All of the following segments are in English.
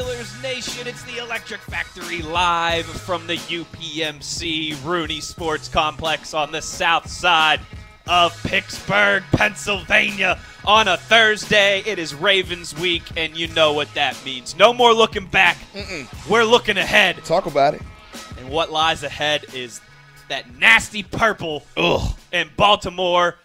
Steelers Nation. It's the Electric Factory live from the UPMC Rooney Sports Complex on the south side of Pittsburgh, Pennsylvania. On a Thursday, it is Ravens week, and you know what that means. No more looking back. We're looking ahead. Talk about it. And what lies ahead is that nasty purple in Baltimore.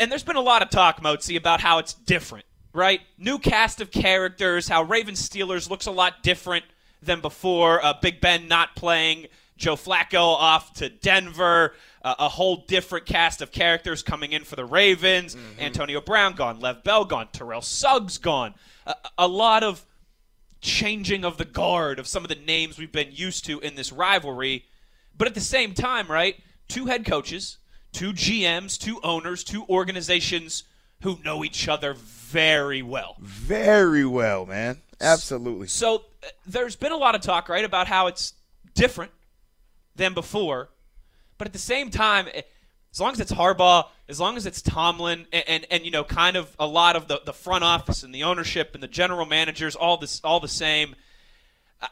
And there's been a lot of talk, Mozi, about how it's different, right? New cast of characters, how Ravens Steelers looks a lot different than before. Uh, Big Ben not playing, Joe Flacco off to Denver, uh, a whole different cast of characters coming in for the Ravens. Antonio Brown gone, Lev Bell gone, Terrell Suggs gone. A, a lot of changing of the guard of some of the names we've been used to in this rivalry. But at the same time, right? Two head coaches, two GMs, two owners, two organizations who know each other very well. Very well, man. Absolutely. So uh, there's been a lot of talk, right, about how it's different than before. But at the same time, eh, as long as it's Harbaugh, as long as it's Tomlin, and, and, and you know, kind of a lot of the, the front office and the ownership and the general managers, all this, all the same.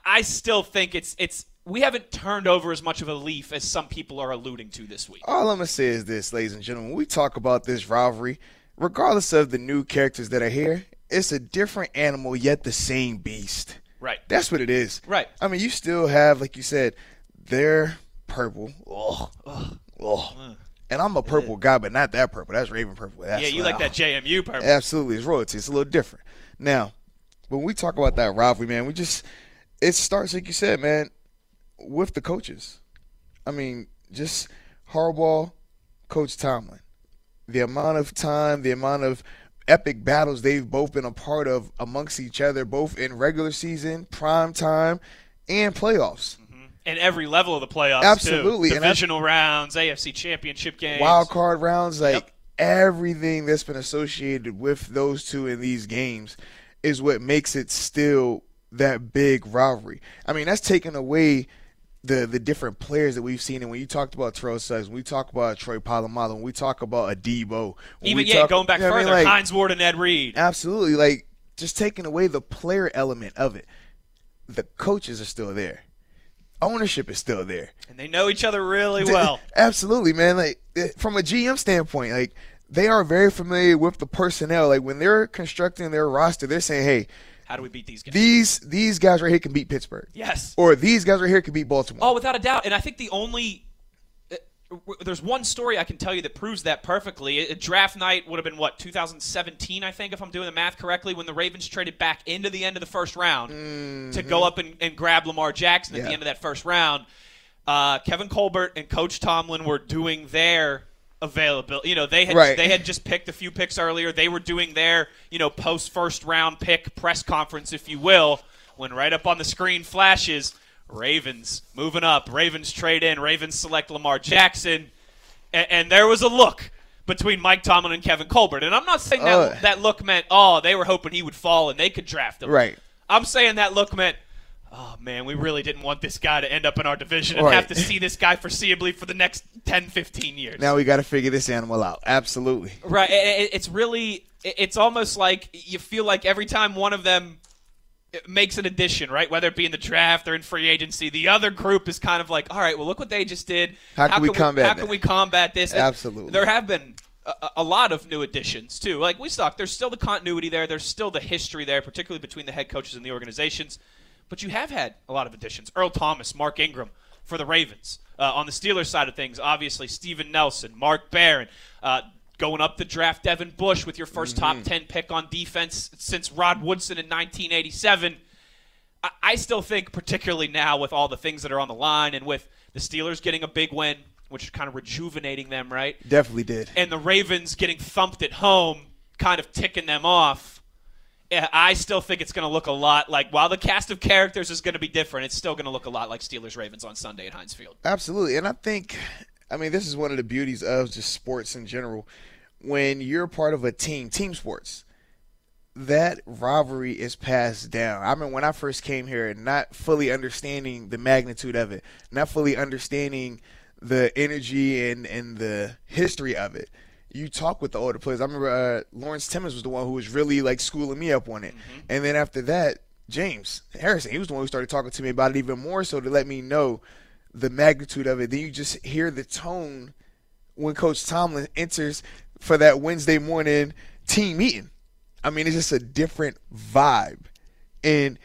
I- still think it's it's we haven't turned over as much of a leaf as some people are alluding to this week. All I'm going to say is this, ladies and gentlemen. We talk about this rivalry, regardless of the new characters that are here, it's a different animal, yet the same beast. Right. That's what it is. Right. I mean, you still have, like you said, they're purple. Ugh. Ugh. Mm. And I'm a purple guy, but not that purple. That's Raven purple. That's yeah, you like that JMU purple. Absolutely, it's royalty. It's a little different. Now, when we talk about that rivalry, man, we just it starts like you said, man, with the coaches. I mean, just Harbaugh, Coach Tomlin. The amount of time, the amount of epic battles they've both been a part of amongst each other, both in regular season, prime time, and playoffs. Mm-hmm. And every level of the playoffs, Absolutely, too. divisional rounds, AFC Championship games, wild card rounds, like Yep. everything that's been associated with those two in these games is what makes it still that big rivalry. I mean, that's taken away the the different players that we've seen. And when you talked about Terrell Suggs, when we talk about Troy Polamalu, when we talk about Adebo, Even yeah, talk- going back you know what I further, mean? Like, Hines Ward and Ed Reed. absolutely, like just taking away the player element of it. The coaches are still there. Ownership is still there. And they know each other really well. Absolutely, man. Like eh, from a GM standpoint, like they are very familiar with the personnel. Like when they're constructing their roster, they're saying, "Hey, How do we beat these guys? these these guys right here can beat Pittsburgh, yes. or these guys right here can beat Baltimore." Oh, without a doubt. And I think the only uh, there's one story I can tell you that proves that perfectly. Uh, Draft night would have been what 2017, I think, if I'm doing the math correctly, when the Ravens traded back into the end of the first round to go up and, and grab Lamar Jackson at the end of that first round. Uh, Kevin Colbert and Coach Tomlin were doing their availability. You know, they had Right. they had just picked a few picks earlier. They were doing their you know post first round pick press conference, if you will. When right up on the screen flashes Ravens moving up, Ravens trade in, Ravens select Lamar Jackson, and, and there was a look between Mike Tomlin and Kevin Colbert. And I'm not saying that Uh. that look meant oh they were hoping he would fall and they could draft him. Right. I'm saying that look meant. Oh man, we really didn't want this guy to end up in our division and Right. have to see this guy foreseeably for the next 10, 15 years. Now we got to figure this animal out. Absolutely. Right. It- it- It's really. It's almost like you feel like every time one of them uh, makes an addition, right? Whether it be in the draft or in free agency, the other group is kind of like, all right, well, look what they just did. How can we combat How that?" can we combat this? And Absolutely. There have been a, a lot of new additions too. Like we talked, there's still the continuity there. There's still the history there, particularly between the head coaches and the organizations. But you have had a lot of additions. Earl Thomas, Mark Ingram for the Ravens. Uh, on the Steelers side of things, obviously Steven Nelson, Mark Barron. Uh, going up the draft, Devin Bush with your 1st top 10 pick on defense since Rod Woodson in 1987. I, I still think, particularly now with all the things that are on the line and with the Steelers getting a big win, which is kind of rejuvenating them, right? Definitely did. and the Ravens getting thumped at home, kind of ticking them off. I still think it's going to look a lot like while the cast of characters is going to be different, it's still going to look a lot like Steelers Ravens on Sunday at Heinz Field. Absolutely. And I think I mean, this is one of the beauties of just sports in general. When you're part of a team, team sports, that rivalry is passed down. I mean, when I first came here, not fully understanding the magnitude of it, not fully understanding the energy and, and the history of it. You talk with the older players. I remember uh, Lawrence Timmons was the one who was really like schooling me up on it. Mm-hmm. And then after that, James Harrison, he was the one who started talking to me about it even more so to let me know the magnitude of it. Then you just hear the tone when Coach Tomlin enters for that Wednesday morning team meeting. I mean, it's just a different vibe. And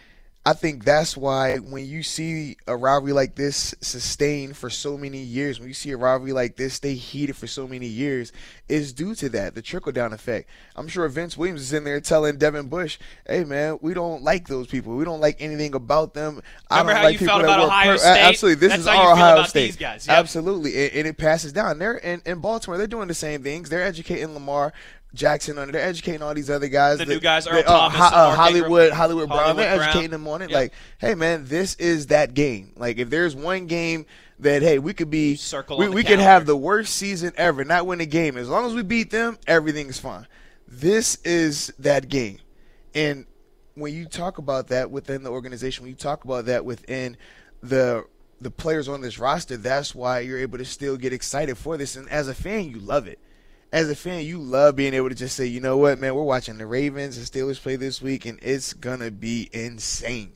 I think that's why when you see a rivalry like this sustained for so many years, when you see a rivalry like this stay heated for so many years, is due to that, the trickle down effect. I'm sure Vince Williams is in there telling Devin Bush, hey man, we don't like those people. We don't like anything about them. Remember I don't how like you people felt about Ohio per- State? Absolutely. This That's is our Ohio State. guys. Yep. Absolutely. And, and it passes down. They're in, in Baltimore, they're doing the same things. They're educating Lamar. Jackson on it. They're educating all these other guys. The that, new guys, Earl that, Thomas, uh, uh, Hollywood, Ingram, Hollywood Brown. Hollywood They're Brown. educating them on it. Yep. Like, hey man, this is that game. Like, if there's one game that hey, we could be Circle we, we could have the worst season ever, not win a game. As long as we beat them, everything's fine. This is that game, and when you talk about that within the organization, when you talk about that within the the players on this roster, that's why you're able to still get excited for this. And as a fan, you love it. As a fan, you love being able to just say, you know what, man, we're watching the Ravens and Steelers play this week, and it's gonna be insane.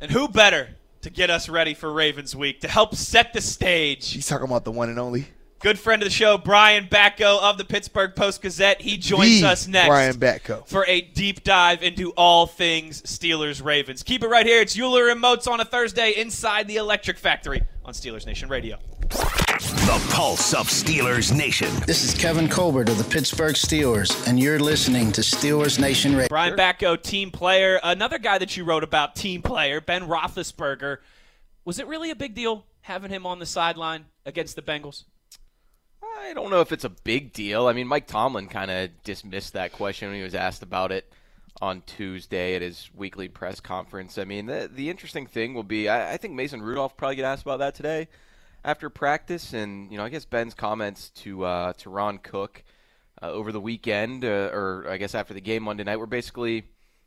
And who better to get us ready for Ravens week to help set the stage? He's talking about the one and only Good friend of the show, Brian Batko of the Pittsburgh Post Gazette. He joins the us next. Brian Batko. for a deep dive into all things Steelers Ravens. Keep it right here. It's Euler and Moats on a Thursday inside the Electric Factory on Steelers Nation Radio. The pulse of Steelers Nation. This is Kevin Colbert of the Pittsburgh Steelers, and you're listening to Steelers Nation Radio. Brian Batko, team player. Another guy that you wrote about, team player, Ben Roethlisberger. Was it really a big deal having him on the sideline against the Bengals? I don't know if it's a big deal. I mean, Mike Tomlin kind of dismissed that question when he was asked about it on Tuesday at his weekly press conference. I mean, the the interesting thing will be, I, I think Mason Rudolph probably get asked about that today after practice, and you know, I guess Ben's comments to uh, to Ron Cook uh, over the weekend, uh, or I guess after the game Monday night, were basically,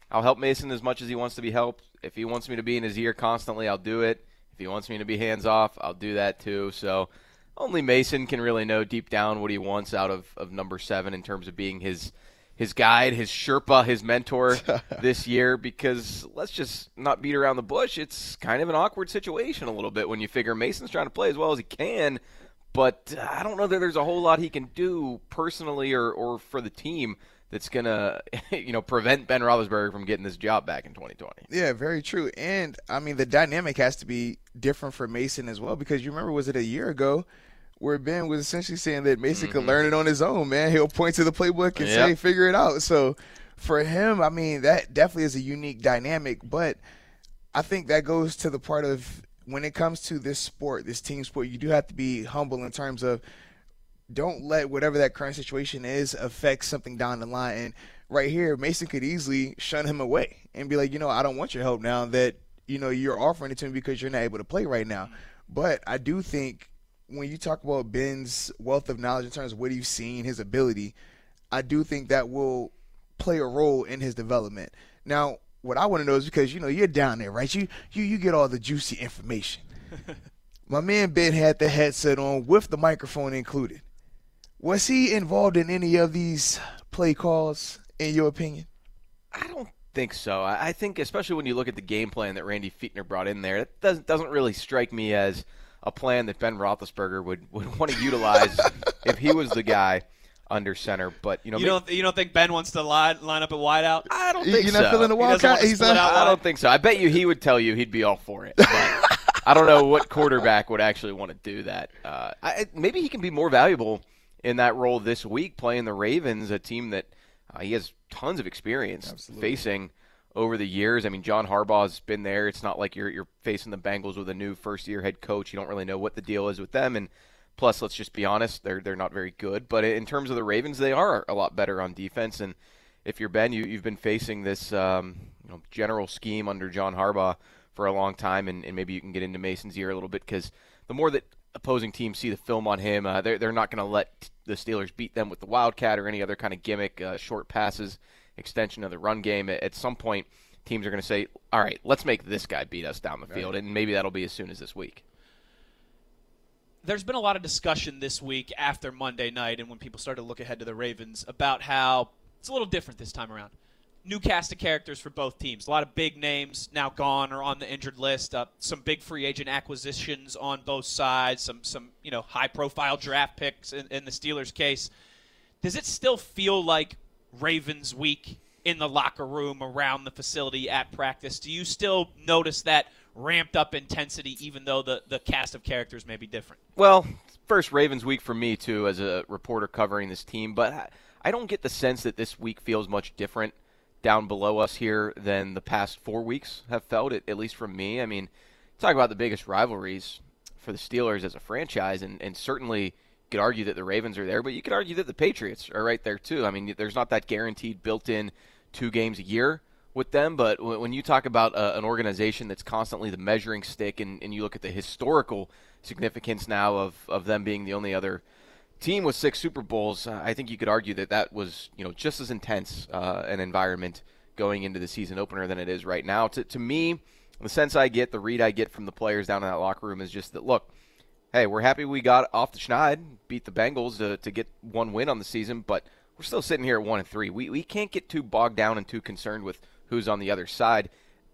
I'll help Mason as much as he wants to be helped. If he wants me to be in his ear constantly, I'll do it. If he wants me to be hands off, I'll do that too. So only Mason can really know deep down what he wants out of, of number seven in terms of being his his guide, his Sherpa, his mentor this year. Because let's just not beat around the bush. It's kind of an awkward situation a little bit when you figure Mason's trying to play as well as he can, but uh, I don't know that there's a whole lot he can do personally or, or for the team that's gonna you know prevent Ben Roethlisberger from getting this job back in 2020. Yeah, very true. And I mean, the dynamic has to be different for Mason as well because you remember, was it a year ago? Where Ben was essentially saying that Mason could mm-hmm. learn it on his own, man. He'll point to the playbook and Yep. say, figure it out. So for him, I mean, that definitely is a unique dynamic. But I think that goes to the part of when it comes to this sport, this team sport, you do have to be humble in terms of don't let whatever that current situation is affect something down the line. And right here, Mason could easily shun him away and be like, you know, I don't want your help now that you know you're offering it to me because you're not able to play right now. But I do think when you talk about Ben's wealth of knowledge in terms of what he's seen, his ability, I do think that will play a role in his development. Now, what I want to know is because you know you're down there, right? You you you get all the juicy information. My man Ben had the headset on with the microphone included. Was he involved in any of these play calls, in your opinion? I don't think so. I I think, especially when you look at the game plan that Randy Fichtner brought in there, it doesn't doesn't really strike me as a plan that Ben Roethlisberger would, would want to utilize if he was the guy under center. But you know, You may- don't you don't think Ben wants to line, line up at wideout? I don't think You're so. not feeling the Wildcat? He's not. I don't think so. I bet you he would tell you he'd be all for it. But I don't know what quarterback would actually want to do that. Uh, I, maybe he can be more valuable in that role this week, playing the Ravens, a team that uh, he has tons of experience facing over the years. I mean, John Harbaugh's been there. It's not like you're you're facing the Bengals with a new first year head coach. You don't really know what the deal is with them, and plus, let's just be honest, they're they're not very good. But in terms of the Ravens, they are a lot better on defense. And if you're Ben, you you've been facing this um, you know general scheme under John Harbaugh for a long time, and, and maybe you can get into Mason's ear a little bit because the more that opposing teams see the film on him, uh, they're they're not going to let the Steelers beat them with the wildcat or any other kind of gimmick, uh, short passes, extension of the run game. At, at some point, teams are going to say, "All right, let's make this guy beat us down the field," and maybe that'll be as soon as this week. there's been a lot of discussion this week after Monday night and when people started to look ahead to the Ravens about how it's a little different this time around. New cast of characters for both teams. A lot of big names now gone or on the injured list. Uh, some big free agent acquisitions on both sides. Some some you know high profile draft picks in, in the Steelers' case. Does it still feel like Ravens week in the locker room, around the facility, at practice? Do you still notice that ramped up intensity, even though the, the cast of characters may be different? Well, first Ravens week for me too, as a reporter covering this team, but I- I don't get the sense that this week feels much different down below us here than the past four weeks have felt. It at least from me. I mean, talk about the biggest rivalries for the Steelers as a franchise, and, and certainly could argue that the Ravens are there, but you could argue that the Patriots are right there too. I mean, there's not that guaranteed built-in two games a year with them, but when you talk about uh, an organization that's constantly the measuring stick, and, and you look at the historical significance now of, of them being the only other team with six Super Bowls, uh, I think you could argue that that was you know just as intense uh, an environment going into the season opener than it is right now. To, to me, the sense I get, the read I get from the players down in that locker room is just that look, hey, we're happy we got off the schneid, beat the Bengals to, to get one win on the season, but we're still sitting here at one and three. We we can't get too bogged down and too concerned with who's on the other side.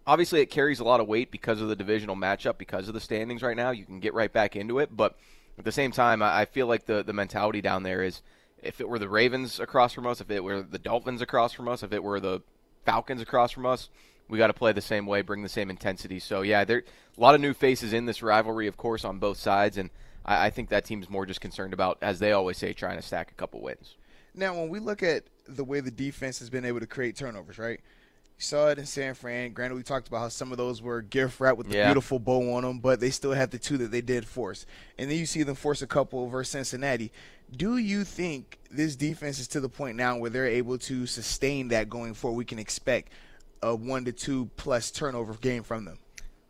Obviously, it carries a lot of weight because of the divisional matchup, because of the standings right now. You can get right back into it, but at the same time, I feel like the the mentality down there is if it were the Ravens across from us, if it were the Dolphins across from us, if it were the Falcons across from us, we got to play the same way, bring the same intensity. So yeah, there a lot of new faces in this rivalry, of course, on both sides, and I, I think that team's more just concerned about, as they always say, trying to stack a couple wins. Now, when we look at the way the defense has been able to create turnovers, right? You saw it in San Fran. Granted, we talked about how some of those were gift wrapped with the Yeah. beautiful bow on them, but they still had the two that they did force. And then you see them force a couple versus Cincinnati. Do you think this defense is to the point now where they're able to sustain that going forward? We can expect a one to two plus turnover game from them.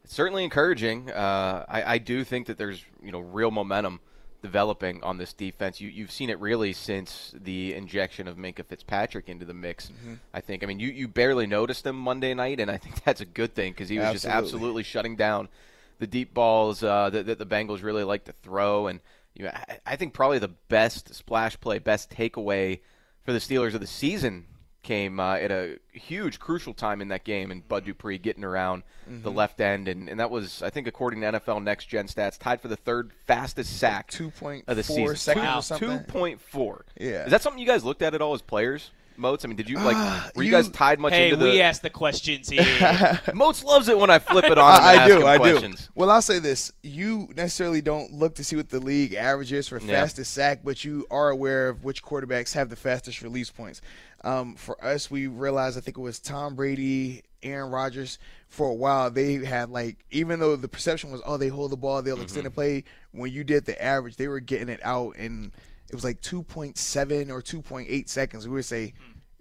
It's certainly encouraging. Uh, I, I do think that there's you know real momentum developing on this defense. You, you've seen it really since the injection of Minkah Fitzpatrick into the mix. I think. I mean, you, you barely noticed him Monday night, and I think that's a good thing because he was just Absolutely. absolutely shutting down the deep balls uh, that, that the Bengals really like to throw. And you know, I, I think probably the best splash play, best takeaway for the Steelers of the season came uh, at a huge, crucial time in that game, and Bud Dupree getting around the left end, and, and that was, I think, according to NFL Next Gen stats, tied for the third fastest sack 2.4 of the season. seconds Wow. or something. Two point four. Yeah. Is that something you guys looked at at all as players? Moats. I mean, did you like? Ah, were you, you- guys tied much Hey, into the? we ask the questions here. Moats loves it when I flip it on. him and I, I ask do, him I questions. do. Well, I'll say this: you necessarily don't look to see what the league averages for Yeah. fastest sack, but you are aware of which quarterbacks have the fastest release points. Um, for us, we realized I think it was Tom Brady, Aaron Rodgers. For a while, they had like even though the perception was oh they hold the ball, they'll extend the Mm-hmm. play. When you did the average, they were getting it out and it was like 2.7 or 2.8 seconds. We would say.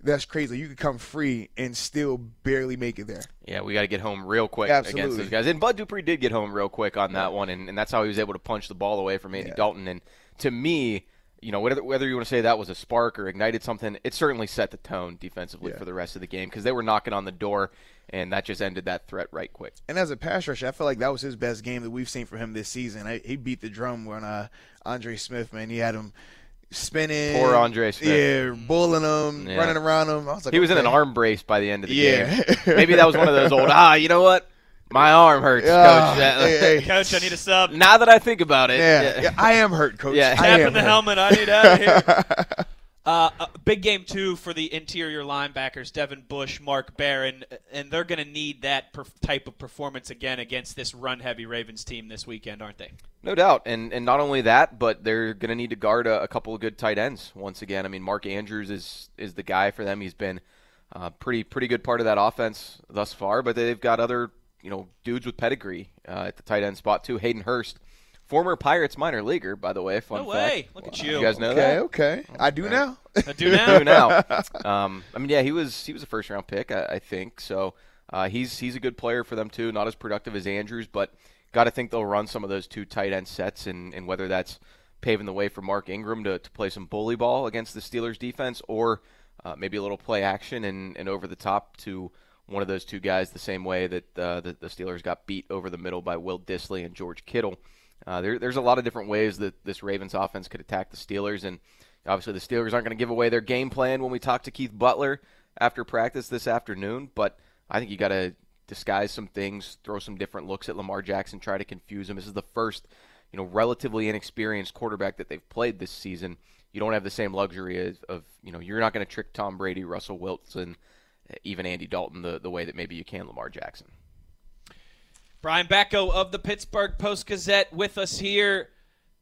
That's crazy. You could come free and still barely make it there. Yeah, we got to get home real quick against those guys. And Bud Dupree did get home real quick on that one, and, and that's how he was able to punch the ball away from Andy Yeah. Dalton. And to me, you know, whether, whether you want to say that was a spark or ignited something, it certainly set the tone defensively Yeah. for the rest of the game because they were knocking on the door, and that just ended that threat right quick. And as a pass rusher, I feel like that was his best game that we've seen from him this season. I, he beat the drum when uh, Andre Smith, man, he had him spinning. Poor Andre Smith. Yeah, bulling him, Yeah. running around him. I was like, He was in an arm brace by the end of the Yeah. game. Maybe that was one of those old, ah, you know what? My arm hurts, Ah, coach. That- hey, hey. Coach, I need a sub. Now that I think about it, Yeah, yeah, I am hurt, coach. Yeah. I Tap am in the hurt. helmet. I need out of here. Uh, a big game two for the interior linebackers, Devin Bush, Mark Barron, and they're going to need that per- type of performance again against this run-heavy Ravens team this weekend, aren't they? No doubt, and and not only that, but they're going to need to guard a, a couple of good tight ends once again. I mean, Mark Andrews is is the guy for them. He's been uh, pretty pretty good part of that offense thus far, but they've got other you know dudes with pedigree uh, at the tight end spot too. Hayden Hurst, former Pirates minor leaguer, by the way. Fun No fact. way. Look at you. You guys know Okay, that? okay. I do now. I do now. I do now. Um, I mean, yeah, he was he was a first round pick, I, I think. So uh, he's he's a good player for them too. Not as productive as Andrews, but got to think they'll run some of those two tight end sets, and, and whether that's paving the way for Mark Ingram to, to play some bully ball against the Steelers defense, or uh, maybe a little play action and, and over the top to one of those two guys, the same way that uh, the, the Steelers got beat over the middle by Will Disley and George Kittle. Uh, there, there's a lot of different ways that this Ravens offense could attack the Steelers, and obviously the Steelers aren't going to give away their game plan when we talk to Keith Butler after practice this afternoon. But I think you got to disguise some things, throw some different looks at Lamar Jackson, try to confuse him. This is the first, you know, relatively inexperienced quarterback that they've played this season. You don't have the same luxury of, of you know, you're not going to trick Tom Brady, Russell Wilson, even Andy Dalton the, the way that maybe you can Lamar Jackson. Brian Batko of the Pittsburgh Post Gazette with us here.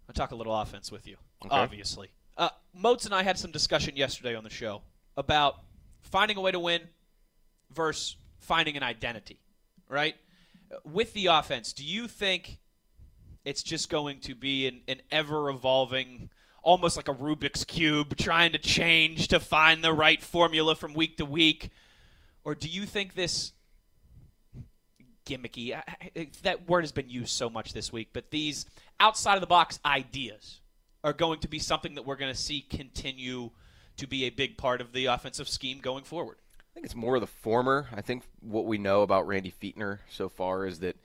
I'll talk a little offense with you, okay. obviously. Uh, Moats and I had some discussion yesterday on the show about finding a way to win versus finding an identity, right? With the offense, do you think it's just going to be an, an ever evolving, almost like a Rubik's Cube, trying to change to find the right formula from week to week? Or do you think this gimmicky, that word has been used so much this week, but these outside of the box ideas are going to be something that we're going to see continue to be a big part of the offensive scheme going forward? I think it's more of the former. I think what we know about Randy Fichtner so far is that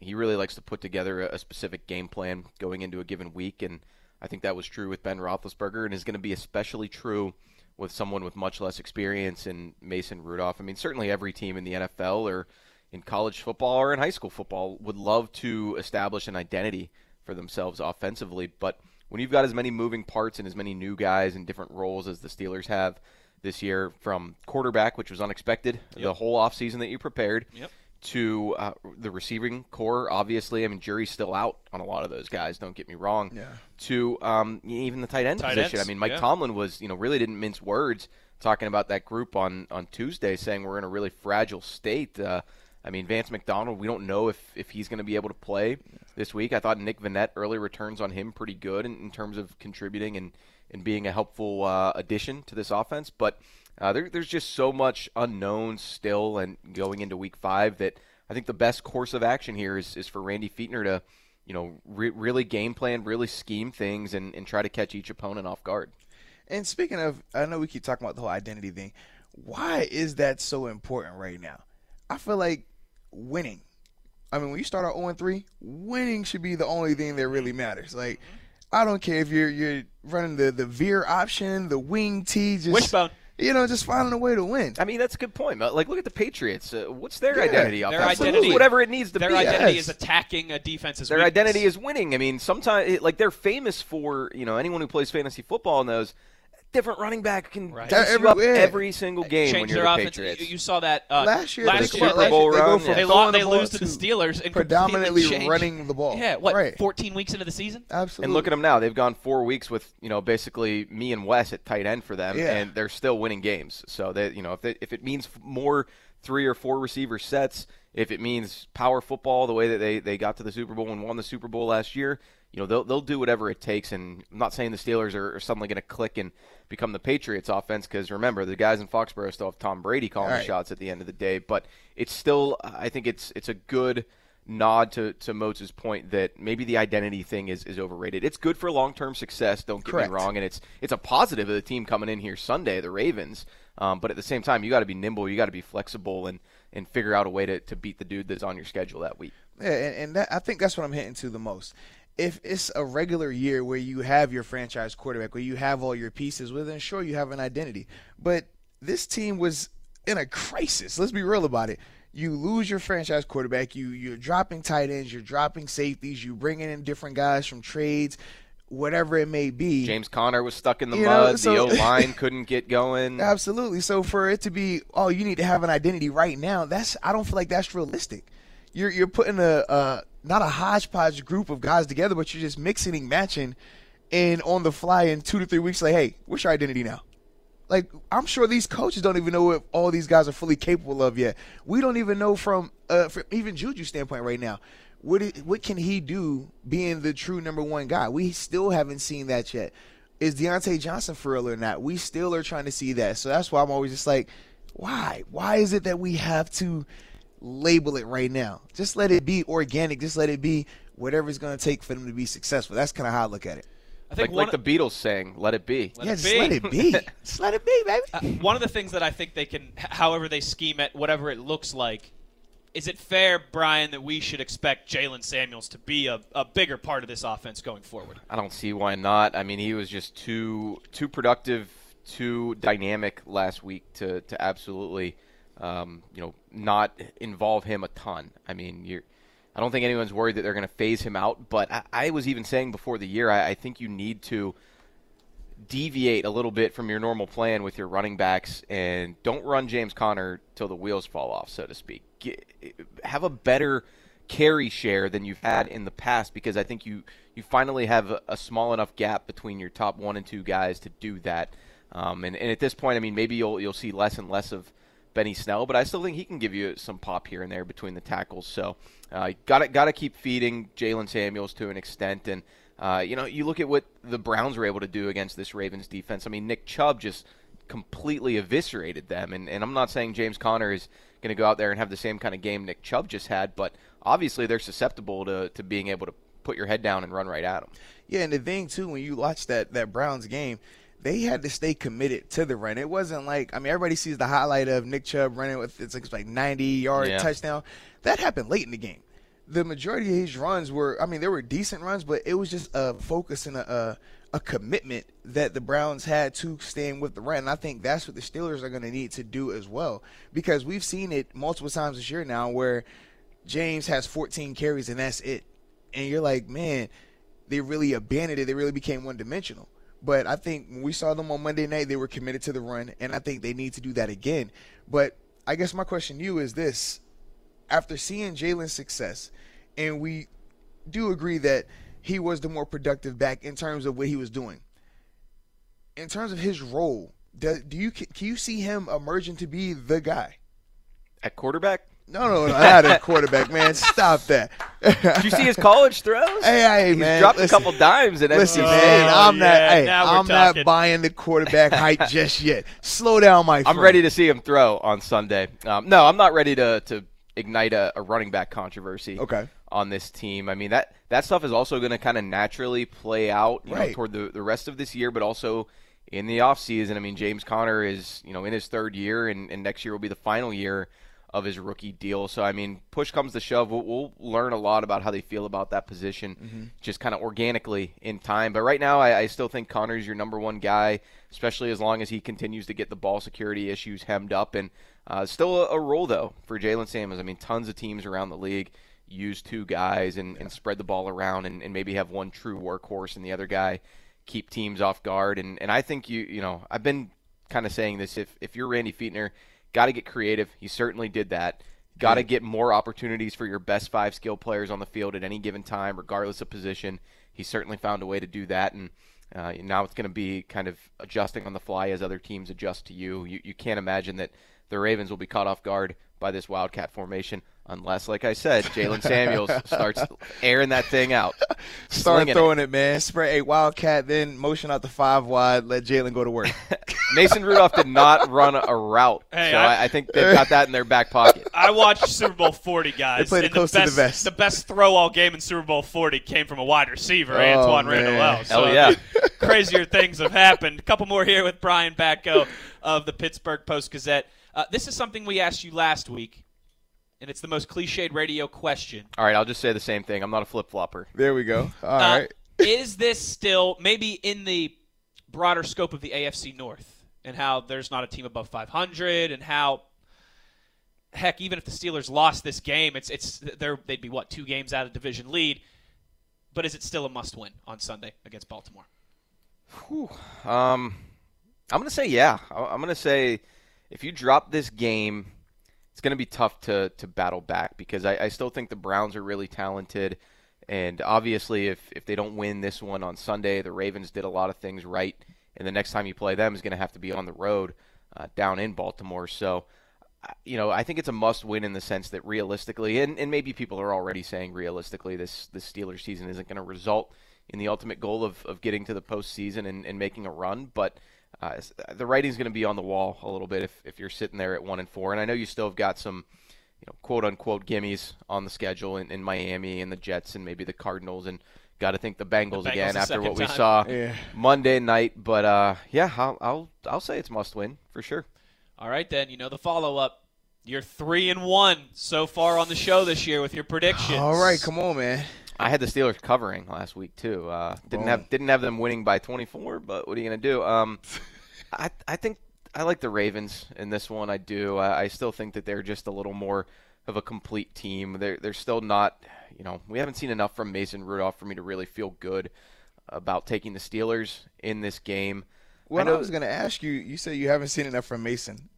he really likes to put together a, specific game plan going into a given week, and I think that was true with Ben Roethlisberger, and is going to be especially true with someone with much less experience in Mason Rudolph. I mean, certainly every team in the NFL or in college football or in high school football would love to establish an identity for themselves offensively, but when you've got as many moving parts and as many new guys in different roles as the Steelers have this year, from quarterback, which was unexpected, yep. the whole offseason that you prepared, yep. To uh, the receiving core, obviously. I mean, jury's still out on a lot of those guys, don't get me wrong. Yeah. To um, even the tight end tight position. Ends. I mean, Mike yeah. Tomlin was, you know, really didn't mince words talking about that group on, on Tuesday, saying we're in a really fragile state. Uh, I mean, Vance McDonald, we don't know if, if he's going to be able to play this week. I thought Nick Vannett early returns on him pretty good in, in terms of contributing and, and being a helpful uh, addition to this offense. But uh, there, there's just so much unknown still and going into week five that I think the best course of action here is, is for Randy Fichtner to, you know, re- really game plan, really scheme things and, and try to catch each opponent off guard. And speaking of, I know we keep talking about the whole identity thing. Why is that so important right now? I feel like winning. I mean, when you start out 0 3, winning should be the only thing that really matters. Like, I don't care if you're you're running the, the veer option, the wing T, just wishbone. You know, just finding a way to win. I mean, that's a good point. Like, look at the Patriots. Uh, what's their Yeah. identity? Their offensively? identity- whatever it needs to Their be. identity Yes. is attacking a defense's Their weakness. identity is winning. I mean, sometimes like they're famous for you know anyone who plays fantasy football knows different running back can Right. dose you Every- up yeah. every single game when you're their the offense. Patriots. You, you saw that uh, last year, Last they, year, Super Bowl year, they go run, from yeah. they, lost, the they lose to the Steelers and predominantly running the ball. Yeah, what? Right. 14 weeks into the season. Absolutely. and look at them now; they've gone four weeks with you know basically me and Wes at tight end for them, Yeah. and they're still winning games. So that you know if they, if it means more three or four receiver sets, if it means power football the way that they, they got to the Super Bowl and won the Super Bowl last year, you know they'll they'll do whatever it takes. And I'm not saying the Steelers are, are suddenly going to click and become the Patriots offense because remember the guys in Foxborough still have Tom Brady calling the shots at the end of the day. But it's still I think it's it's a good nod to to Moats' point that maybe the identity thing is, is overrated. It's good for long term success. Don't get Correct. me wrong, and it's it's a positive of the team coming in here Sunday, the Ravens. Um, but at the same time, you got to be nimble. You got to be flexible and and figure out a way to, to beat the dude that's on your schedule that week. Yeah, and, and that, I think that's what I'm hitting to the most. If it's a regular year where you have your franchise quarterback, where you have all your pieces, well, then sure you have an identity. But this team was in a crisis. Let's be real about it. You lose your franchise quarterback. You you're dropping tight ends. You're dropping safeties. You're bringing in different guys from trades, whatever it may be. James Conner was stuck in the You know, mud. so- the O line couldn't get going. Absolutely. So for it to be, oh, you need to have an identity right now. That's I don't feel like that's realistic. You're you're putting a uh, not a hodgepodge group of guys together, but you're just mixing and matching, and on the fly in two to three weeks, like, hey, what's your identity now? Like I'm sure these coaches don't even know what all these guys are fully capable of yet. We don't even know from uh, from even Juju's standpoint right now. What what can he do being the true number one guy? We still haven't seen that yet. Is Diontae Johnson for real or not? We still are trying to see that. So that's why I'm always just like, why? Why is it that we have to label it right now. Just let it be organic. Just let it be whatever it's going to take for them to be successful. That's kind of how I look at it. I think Like, one, like the Beatles saying, "Let it be." Let yeah, it just be. let it be. just let it be, baby. uh, one of the things that I think they can, however they scheme it, whatever it looks like, is it fair, Brian, that we should expect Jaylen Samuels to be a, a bigger part of this offense going forward? I don't see why not. I mean, he was just too too productive, too dynamic last week to to absolutely, um, you know, not involve him a ton. I mean, you're. I don't think anyone's worried that they're going to phase him out, but I, I was even saying before the year, I, I think you need to deviate a little bit from your normal plan with your running backs and don't run James Conner till the wheels fall off, so to speak. Get, have a better carry share than you've had in the past because I think you you finally have a, a small enough gap between your top one and two guys to do that. Um, and, and at this point, I mean, maybe you'll you'll see less and less of Benny Snell, but I still think he can give you some pop here and there between the tackles. So, got to got to keep feeding Jaylen Samuels to an extent, and uh, you know, you look at what the Browns were able to do against this Ravens defense. I mean, Nick Chubb just completely eviscerated them, and, and I'm not saying James Conner is going to go out there and have the same kind of game Nick Chubb just had, but obviously they're susceptible to, to being able to put your head down and run right at them. Yeah, and the thing too, when you watch that that Browns game, they had to stay committed to the run. It wasn't like I mean, everybody sees the highlight of Nick Chubb running with it's like, it's like 90 yard Yeah. touchdown. That happened late in the game. The majority of his runs were, I mean, they were decent runs, but it was just a focus and a, a a commitment that the Browns had to staying with the run. And I think that's what the Steelers are going to need to do as well, because we've seen it multiple times this year now where James has 14 carries and that's it, and you're like, man, they really abandoned it. They really became one dimensional. But I think when we saw them on Monday night, they were committed to the run, and I think they need to do that again. But I guess my question to you is this: After seeing Jaylen's success, and we do agree that he was the more productive back in terms of what he was doing, in terms of his role, do, do you can you see him emerging to be the guy? At quarterback, No, no, no, not a quarterback, man. Stop that. did you see his college throws? Hey, hey, He's man. dropped listen. a couple dimes at Listen, NC man, State. I'm Oh, not. Hey, I'm not buying the quarterback hype just yet. Slow down, my friend. I'm ready to see him throw on Sunday. Um, no, I'm not ready to, to ignite a, a running back controversy Okay. on this team. I mean that that stuff is also going to kind of naturally play out you know, toward the, the rest of this year, but also in the offseason. I mean, James Conner is you know in his third year, and, and next year will be the final year of his rookie deal. So I mean, push comes to shove, we'll, we'll learn a lot about how they feel about that position, Mm-hmm. just kind of organically in time. But right now, I, I still think Conner's your number one guy, especially as long as he continues to get the ball security issues hemmed up. And uh, still a, a role though for Jaylen Samuels. I mean, tons of teams around the league use two guys and, and spread the ball around and, and maybe have one true workhorse and the other guy keep teams off guard. And, and I think you you know I've been kind of saying this if if you're Randy Fichtner, got to get creative. He certainly did that. Got to get more opportunities for your best five skill players on the field at any given time, regardless of position. He certainly found a way to do that, and uh, now it's going to be kind of adjusting on the fly as other teams adjust to you. You, you can't imagine that the Ravens will be caught off guard by this Wildcat formation unless, like I said, Jaylen Samuels starts airing that thing out. Start slinging it. throwing it. man. Spread a wildcat, then motion out the five wide. Let Jaylen go to work. Mason Rudolph did not run a route, Hey, so I- I, I think they've got that in their back pocket. I watched Super Bowl 40, guys. They played it and close to the the best. The best throw all game in Super Bowl 40 came from a wide receiver, Oh, Antoine. Randle El. Hell So, yeah. crazier things have happened. A couple more here with Brian Batko of the Pittsburgh Post Gazette. Uh, this is something we asked you last week, and it's the most cliched radio question. All right, I'll just say the same thing. I'm not a flip flopper. there we go. All Uh, right. is this still maybe in the broader scope of the AFC North and how there's not a team above 500 and how heck even if the Steelers lost this game it's it's they're, they'd be what two games out of division lead but is it still a must win on Sunday against Baltimore Um, I'm going to say yeah. I- I'm going to say if you drop this game, it's going to be tough to to battle back because I, I still think the Browns are really talented, and obviously if if they don't win this one on Sunday, the Ravens did a lot of things right, and the next time you play them is going to have to be on the road uh, down in Baltimore. So. uh, You know, I think it's a must-win in the sense that realistically, and, and maybe people are already saying realistically, this this Steelers season isn't going to result in the ultimate goal of, of getting to the postseason and, and making a run. But uh, the writing's going to be on the wall a little bit if, if you're sitting there at one and four. And I know you still have got some you know, quote unquote gimmies on the schedule in, in Miami and the Jets and maybe the Cardinals and got to think the Bengals, Bengals again after second what we time. saw Yeah. Monday night. But uh, yeah, I'll, I'll I'll say it's must win for sure. All right, then you know the follow up. You're three and one so far on the show this year with your predictions. All right, come on, man. I had the Steelers covering last week too. Uh, didn't Boom. have didn't have them winning by 24, but what are you gonna do? Um, I I think I like the Ravens in this one. I do. I, I still think that they're just a little more of a complete team. They're they're still not. You know, we haven't seen enough from Mason Rudolph for me to really feel good about taking the Steelers in this game. What I I, was going to ask you, you said you haven't seen enough from Mason.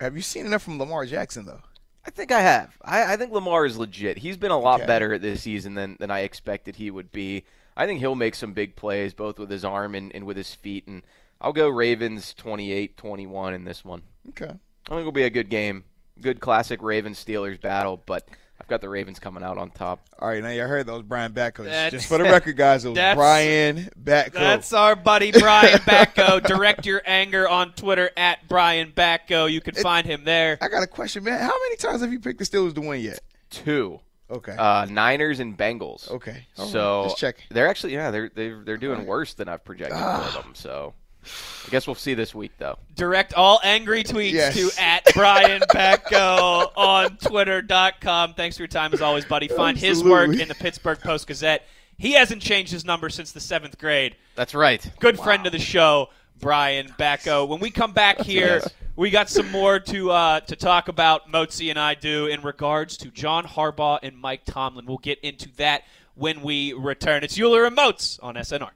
Have you seen enough from Lamar Jackson though? I think I have. I, I think Lamar is legit. He's been a lot Okay. better this season than, than I expected he would be. I think he'll make some big plays, both with his arm and, and with his feet. And I'll go Ravens 28 21 in this one. Okay. I think it'll be a good game. Good classic Ravens Steelers battle, but I've got the Ravens coming out on top. All right, now you heard those Brian Batko. Just for the record, guys, it was Brian Batko. That's our buddy Brian Batko. Direct your anger on Twitter at Brian Batko. You can find him there. I got a question, man. How many times have you picked the Steelers to win yet? Two. Okay. Uh, Niners and Bengals. okay. All right, So just check. they're actually yeah they're they're, they're doing All right. worse than I've projected Ah. for them. So I guess we'll see this week though. Direct all angry tweets Yes. to at Brian Batko on Twitter.com. Thanks for your time as always, buddy. Find his work in the Pittsburgh Post Gazette. He hasn't changed his number since the seventh grade. That's right. good friend of the show, Brian Batko. When we come back here, Yes. we got some more to uh, to talk about. Motzi and I do in regards to John Harbaugh and Mike Tomlin. We'll get into that when we return. It's Euler and Moats on SNR.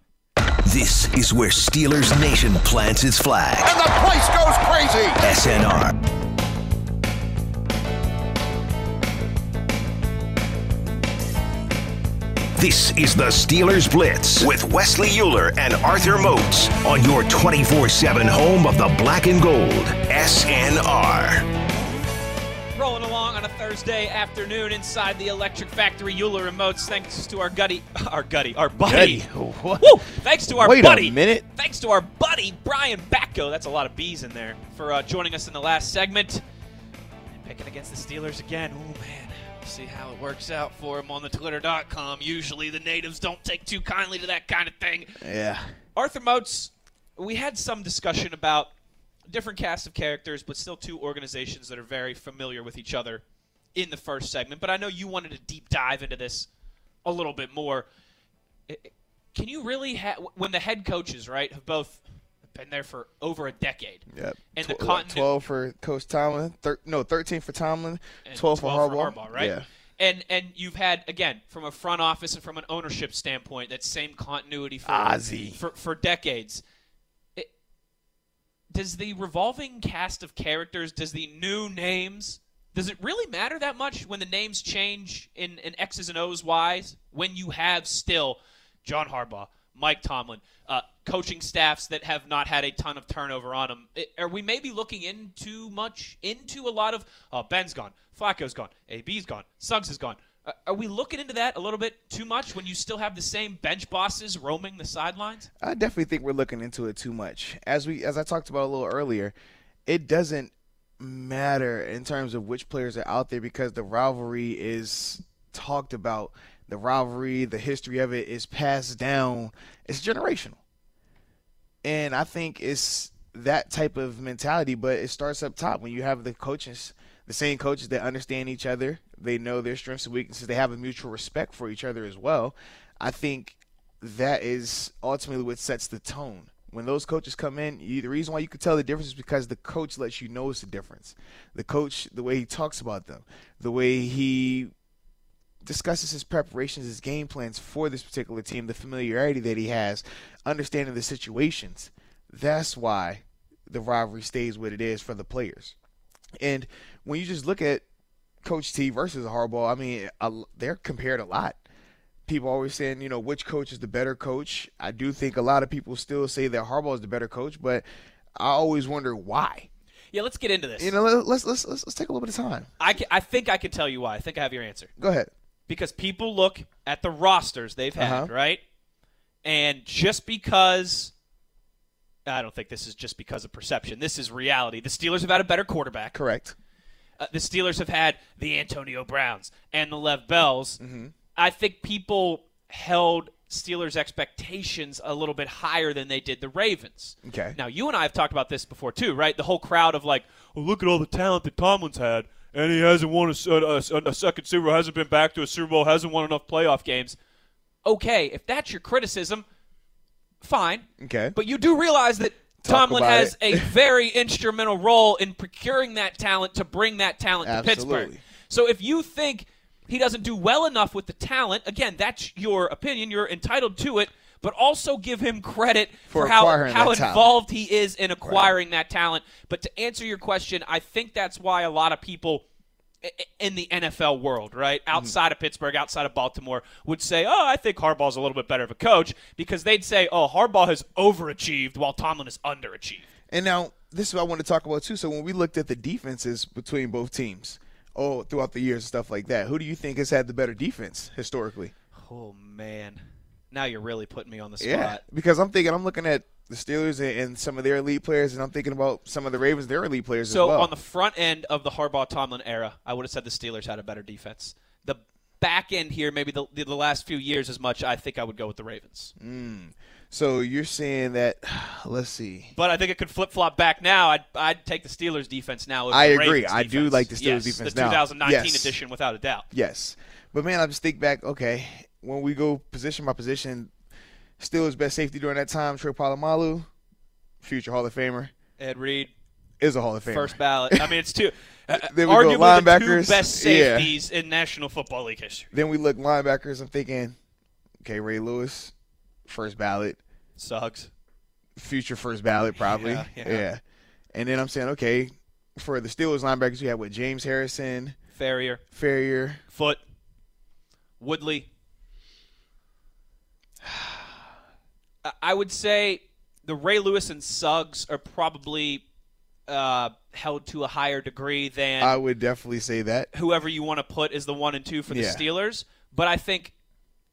This is where Steelers Nation plants its flag. And the place goes crazy. SNR. This is the Steelers Blitz with Wesley Euler and Arthur Moats on your 24 7 home of the black and gold. SNR. Thursday afternoon inside the Electric Factory, Euler and Moats. Thanks to our gutty, our gutty, our buddy. What? Woo! Thanks to our Wait buddy. Wait a minute. Thanks to our buddy Brian Batko. That's a lot of B's in there for uh, joining us in the last segment. And picking against the Steelers again. Oh man, we'll see how it works out for him on the Twitter.com. Usually the natives don't take too kindly to that kind of thing. Yeah. Arthur Moats, we had some discussion about different casts of characters, but still two organizations that are very familiar with each other in the first segment. But I know you wanted to deep dive into this a little bit more. Can you really have when the head coaches, right, have both been there for over a decade? Yep. And the continu- 12 for Coach Tomlin. Thir- no, 13 for Tomlin. and 12 for Harbaugh. right? Yeah. And and you've had again from a front office and from an ownership standpoint that same continuity for Ozzie. for, for decades. Does the revolving cast of characters, does the new names, does it really matter that much when the names change in, in X's and O's, Y's, when you have still John Harbaugh, Mike Tomlin, uh, coaching staffs that have not had a ton of turnover on them? It- are we maybe looking in too much into a lot of, oh, Ben's gone, Flacco's gone, AB's gone, Suggs is gone. Uh, are we looking into that a little bit too much when you still have the same bench bosses roaming the sidelines? I definitely think we're looking into it too much. As we as I talked about a little earlier, it doesn't matter in terms of which players are out there because the rivalry is talked about. The rivalry, the history of it is passed down. It's generational. And I think it's that type of mentality, but it starts up top when you have the coaches, the same coaches that understand each other. They know their strengths and weaknesses. They have a mutual respect for each other as well. I think that is ultimately what sets the tone. When those coaches come in, you, the reason why you can tell the difference is because the coach lets you know it's the difference. The coach, the way he talks about them, the way he discusses his preparations, his game plans for this particular team, the familiarity that he has, understanding the situations. That's why the rivalry stays what it is for the players. And when you just look at Coach T versus Harbaugh, I mean, they're compared a lot. People always saying, you know, which coach is the better coach. I do think a lot of people still say that Harbaugh is the better coach, but I always wonder why. Yeah, let's get into this. You know, let- let's let's let's, let's take a little bit of time. I, ca- I think I can tell you why. I think I have your answer. Go ahead. Because people look at the rosters they've had, Uh-huh. right? And just because. I don't think this is just because of perception. This is reality. The Steelers have had a better quarterback. Correct. Uh, the Steelers have had the Antonio Browns and the Lev Bells. I think people held Steelers expectations a little bit higher than they did the Ravens. Okay. Now, you and I have talked about this before too, right? The whole crowd of like, well, look at all the talent that Tomlin's had, and he hasn't won a, a, a- a second Super Bowl, hasn't been back to a Super Bowl, hasn't won enough playoff games. Okay, if that's your criticism, fine. Okay. But you do realize that Talk Tomlin has a very instrumental role in procuring that talent to bring that talent to Pittsburgh. Absolutely. So if you think he doesn't do well enough with the talent, again, that's your opinion. You're entitled to it. But also give him credit For for, how, how that talent. involved he is in acquiring that talent. But to answer your question, I think that's why a lot of people in the NFL world, right, Mm-hmm. outside of Pittsburgh, outside of Baltimore, would say, "Oh, I think Harbaugh's a little bit better of a coach," because they'd say, "Oh, Harbaugh has overachieved while Tomlin has underachieved." And now this is what I want to talk about too. So when we looked at the defenses between both teams, oh, throughout the years and stuff like that, who do you think has had the better defense historically? Oh man, now you're really putting me on the spot. Yeah, because I'm thinking I'm looking at the Steelers and, some of their elite players, and I'm thinking about some of the Ravens, their elite players So as well. on the front end of the Harbaugh Tomlin era, I would have said the Steelers had a better defense. The back end here, maybe the, the, the last few years as much, I think I would go with the Ravens. Hmm. So you're saying that? Let's see. But I think it could flip flop back now. I'd, I'd take the Steelers defense now. I agree. I do like the Steelers Yes, defense the now. 2019 Yes. edition, without a doubt. Yes, but man, I just think back. Okay, when we go position by position, Steelers best safety during that time, Troy Polamalu, future Hall of Famer, Ed Reed, is a Hall of Famer. first ballot. I mean, it's two. Uh, Then we go arguably the linebackers. two best Yeah. safeties in National Football League history. Then we look linebackers. I'm thinking, okay, Ray Lewis, first ballot, Suggs. future first ballot probably. Yeah, yeah. And then I'm saying, okay, for the Steelers linebackers, we have what James Harrison, Farrior, Farrior. Foote, Woodley. I- I would say the Ray Lewis and Suggs are probably uh, held to a higher degree than I would definitely say that. whoever you want to put is the one and two for the Yeah. Steelers. But I think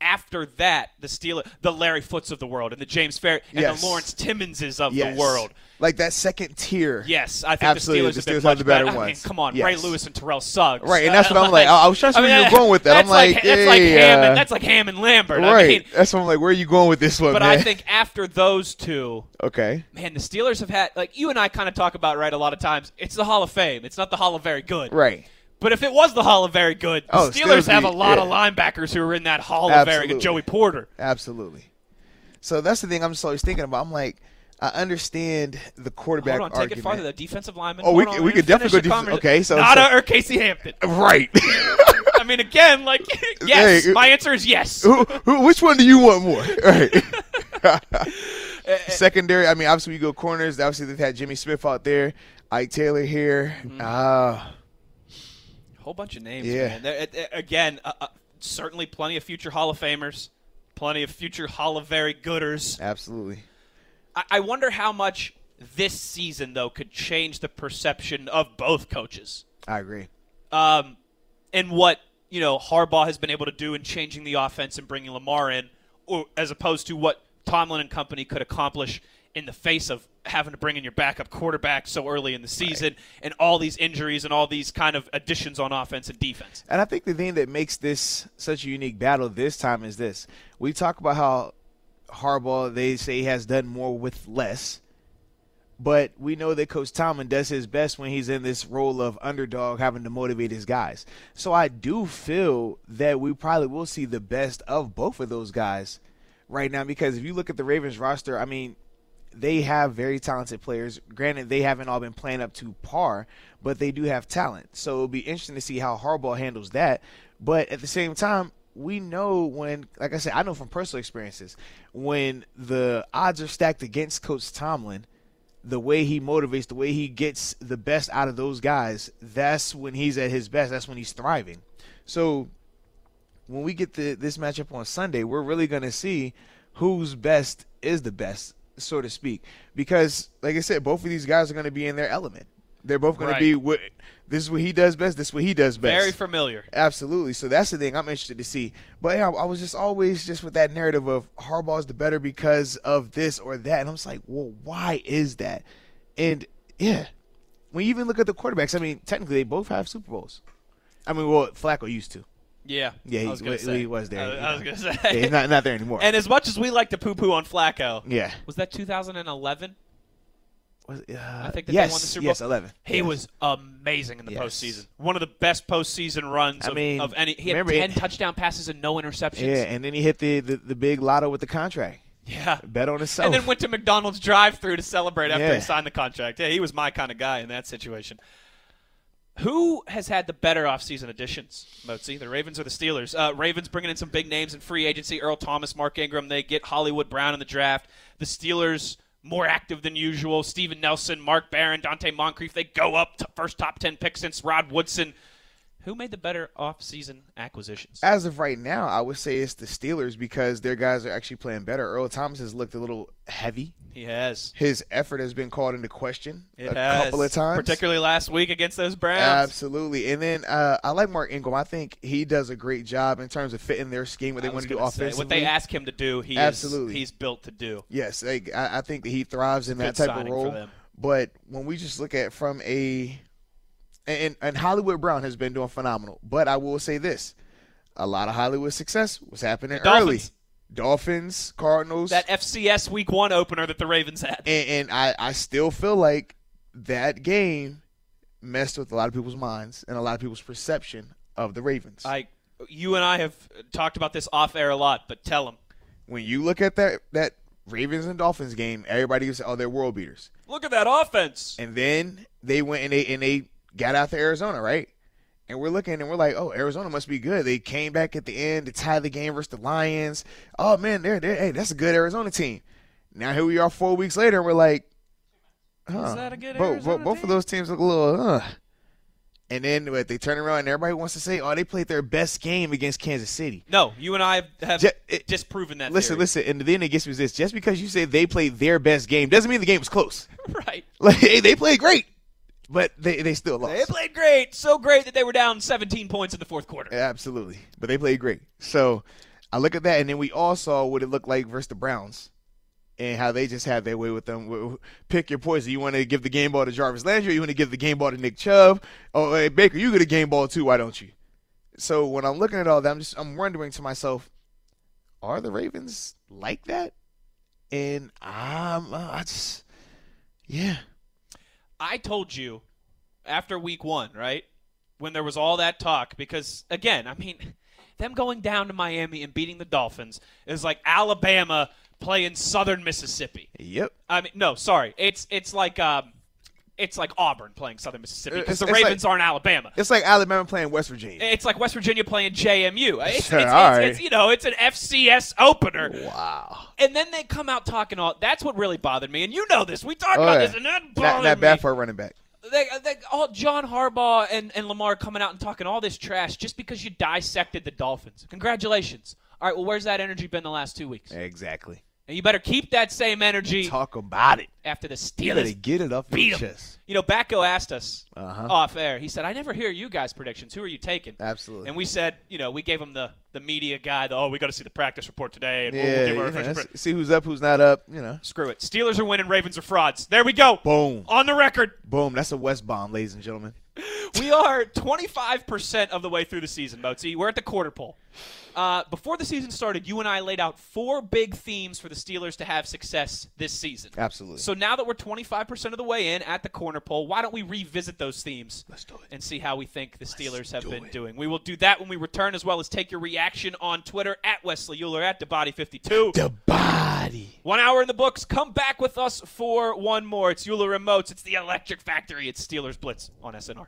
after that, the Steelers, the Larry Footes of the world, and the James Fair and Yes. the Lawrence Timmonses of Yes. the world. Like that second tier. Yes, I think Absolutely, the Steelers the have been have the better I mean, come on, Ray Lewis and Terrell Suggs. Right, and that's Uh, what I'm like. I- I was trying to see where you're going with that. I'm like, like, that's like Ham. uh, And, that's like Ham and Lambert. Right. I mean, that's what I'm like. Where are you going with this one, but man? I think after those two, okay. man, the Steelers have had like you and I kind of talk about right a lot of times. It's the Hall of Fame. It's not the Hall of Very Good. Right. But if it was the Hall of Very Good, the Oh, Steelers Steelers have a be- lot of linebackers who are in that Hall of Very Good. Joey Porter. Absolutely. So that's the thing I'm just always thinking about. I'm like, I understand the quarterback Hold on, take argument. it farther. The defensive lineman. Oh, we Hold on, we could definitely go the def- okay, so- Ngata so- or Casey Hampton. Right. I mean, again, like yes. Hey, my answer is yes. who, who, which one do you want more? Right. Secondary. I mean, obviously we go corners. Obviously they've had Jimmy Smith out there, Ike Taylor here. Mm-hmm. Ah, whole bunch of names, Yeah. There- again, uh, uh, certainly plenty of future Hall of Famers, plenty of future Hall of Very Gooders. absolutely. I, I wonder how much this season, though, could change the perception of both coaches. I agree. Um, and what you know Harbaugh has been able to do in changing the offense and bringing Lamar in, or as opposed to what Tomlin and company could accomplish in the face of having to bring in your backup quarterback so early in the season and all these injuries and all these kind of additions on offense and defense. And I think the thing that makes this such a unique battle this time is this. We talk about how Harbaugh, they say, he has done more with less. But we know that Coach Tomlin does his best when he's in this role of underdog, having to motivate his guys. So I do feel that we probably will see the best of both of those guys right now. Because if you look at the Ravens roster, I mean, they have very talented players. Granted, they haven't all been playing up to par, but they do have talent. So it'll be interesting to see how Harbaugh handles that. But at the same time, we know when, like I said, I know from personal experiences, when the odds are stacked against Coach Tomlin, the way he motivates, the way he gets the best out of those guys, that's when he's at his best. That's when he's thriving. So when we get the, this matchup on Sunday, we're really going to see whose best is the best, so to speak. Because, like I said, both of these guys are going to be in their element. They're both going Right. to be what this is what he does best. This is what he does best. Very familiar. Absolutely. So that's the thing I'm interested to see. But yeah, I was just always just with that narrative of Harbaugh's the better because of this or that, and I'm just like, well, why is that? And yeah, when you even look at the quarterbacks, I mean, technically they both have Super Bowls. I mean, well, Flacco used to. Yeah, Yeah, he, was gonna say. he was there. I, you I was gonna say. Yeah, he's not, not there anymore. and as much as we like to poo-poo on Flacco, yeah. was that 2011? Was, uh, I think that yes, they won the Super Bowl. yes, Bowl. 11. He Yes. was amazing in the Yes. postseason. One of the best postseason runs I of, mean, of any. He had ten it- touchdown passes and no interceptions. Yeah, and then he hit the, the, the big lotto with the contract. Yeah. Bet on himself. And then went to McDonald's drive-through to celebrate after he signed the contract. Yeah, he was my kind of guy in that situation. Who has had the better offseason additions, Mozi? The Ravens or the Steelers? Uh, Ravens bringing in some big names in free agency. Earl Thomas, Mark Ingram. They get Hollywood Brown in the draft. The Steelers more active than usual. Steven Nelson, Mark Barron, Donte Moncrief. They go up to first top ten pick since Rod Woodson. Who made the better offseason acquisitions? As of right now, I would say it's the Steelers because their guys are actually playing better. Earl Thomas has looked a little heavy. He has. His effort has been called into question It a has. couple of times. Particularly last week against those Browns. Absolutely. And then uh, I like Mark Ingram. I think he does a great job in terms of fitting their scheme, what they want to do say, offensively. What they ask him to do, he Absolutely. Is, he's built to do. Yes, I, I think that he thrives in that type of role. But when we just look at from a and and Hollywood Brown has been doing phenomenal. But I will say this: a lot of Hollywood success was happening The early. Dolphins. Dolphins, Cardinals, That FCS Week One opener that the Ravens had. and, and I, I still feel like that game messed with a lot of people's minds and a lot of people's perception of the Ravens. I, you and I have talked about this off air a lot, but tell them when you look at that that Ravens and Dolphins game, everybody was oh they're world beaters. Look at that offense. And then they went and they and they got out to Arizona, right? And we're looking and we're like, oh, Arizona must be good. They came back at the end to tie the game versus the Lions. Oh man, they're, they're hey, that's a good Arizona team. Now here we are four weeks later, and we're like, huh, Is that a good bo- bo- Arizona both of those teams look a little, huh. And then what, they turn around and everybody wants to say, oh, they played their best game against Kansas City. No, you and I have, just, it- disproven that. Listen, theory. listen, and then it gets me this: just because you say they played their best game doesn't mean the game was close. right. Like hey, they played great, but they they still lost. They played great, so great that they were down 17 points in the fourth quarter. Absolutely, but they played great. So I look at that, and then we all saw what it looked like versus the Browns, and how they just had their way with them. Pick your poison. You want to give the game ball to Jarvis Landry, you want to give the game ball to Nick Chubb? Oh, hey, Baker, you get a game ball too. Why don't you? So when I'm looking at all that, I'm just I'm wondering to myself, are the Ravens like that? And I'm uh, I just yeah. I told you after week one, right? When there was all that talk, because again, I mean, them going down to Miami and beating the Dolphins is like Alabama playing Southern Mississippi. Yep. I mean, no, sorry, it's it's like um, it's like Auburn playing Southern Mississippi because the Ravens like- aren't Alabama. It's like Alabama playing West Virginia. It's like West Virginia playing JMU. It's, it's, All it's, right. it's, you know, it's an FCS opener. Wow. And then they come out talking all. That's what really bothered me. And you know this. We talked Oh, about yeah. this, and that bothered not me. bad for a running back. They, they, all John Harbaugh and, and Lamar coming out and talking all this trash just because you dissected the Dolphins. Congratulations. All right, well, where's that energy been the last two weeks? Exactly. And you better keep that same energy Talk about it. after the Steelers. You get it off beat your chest. You know, Batko asked us Uh-huh. off air. He said, "I never hear you guys' predictions. Who are you taking?" Absolutely. And we said, you know, we gave him the the media guy. The, oh, we got to see the practice report today, and yeah, we'll, we'll give you our know, official let's pre- see who's up, who's not up. You know, Screw it. Steelers are winning. Ravens are frauds. There we go. boom, On the record. boom. That's a West bomb, ladies and gentlemen. We are 25% of the way through the season, Mozi. We're at the quarter pole. Uh, before the season started, you and I laid out four big themes for the Steelers to have success this season. Absolutely. So now that we're 25% of the way in at the corner pole, why don't we revisit those themes Let's do it. and see how we think the Steelers have do been it. doing? We will do that when we return, as well as take your reaction on Twitter at Wesley Euler at DeBody52. The body. One hour in the books. Come back with us for one more. It's Euler Remotes. It's the Electric Factory. It's Steelers Blitz on SNR.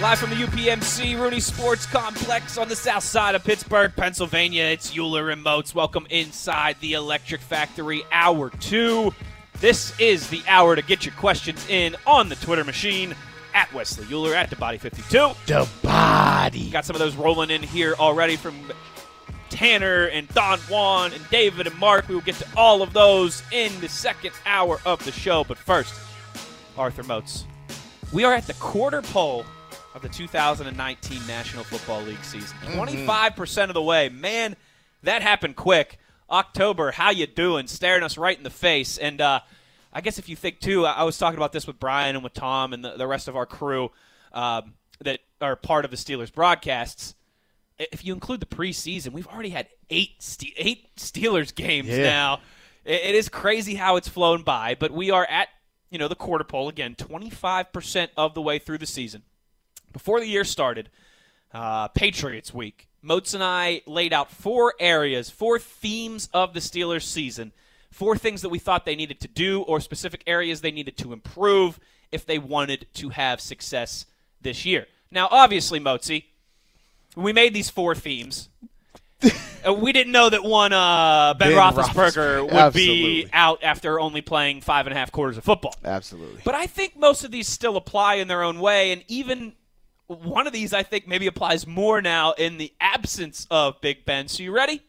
Live from the UPMC Rooney Sports Complex on the south side of Pittsburgh, Pennsylvania, it's Euler and Moats. Welcome inside the Electric Factory, hour two. This is the hour to get your questions in on the Twitter machine at Wesley Euler, at DeBody52. The body. Got some of those rolling in here already from Tanner and Don Juan and David and Mark. We will get to all of those in the second hour of the show. But first, Arthur Moats. We are at the quarter pole of the 2019 National Football League season. 25% of the way. Man, that happened quick. October, how you doing? Staring us right in the face. And uh, I guess if you think, too, I was talking about this with Brian and with Tom and the, the rest of our crew um, that are part of the Steelers broadcasts if you include the preseason, we've already had eight Ste- eight Steelers games Yeah. now. It, it is crazy how it's flown by, but we are at you know the quarter pole again, twenty five percent of the way through the season. Before the year started, uh, Patriots week, Moats and I laid out four areas, four themes of the Steelers season, four things that we thought they needed to do, or specific areas they needed to improve if they wanted to have success this year. Now, obviously, Moatsy, we made these four themes, we didn't know that one uh, Ben, Ben Roethlisberger would Absolutely. be out after only playing five and a half quarters of football. Absolutely. But I think most of these still apply in their own way, and even one of these I think maybe applies more now in the absence of Big Ben. So you ready?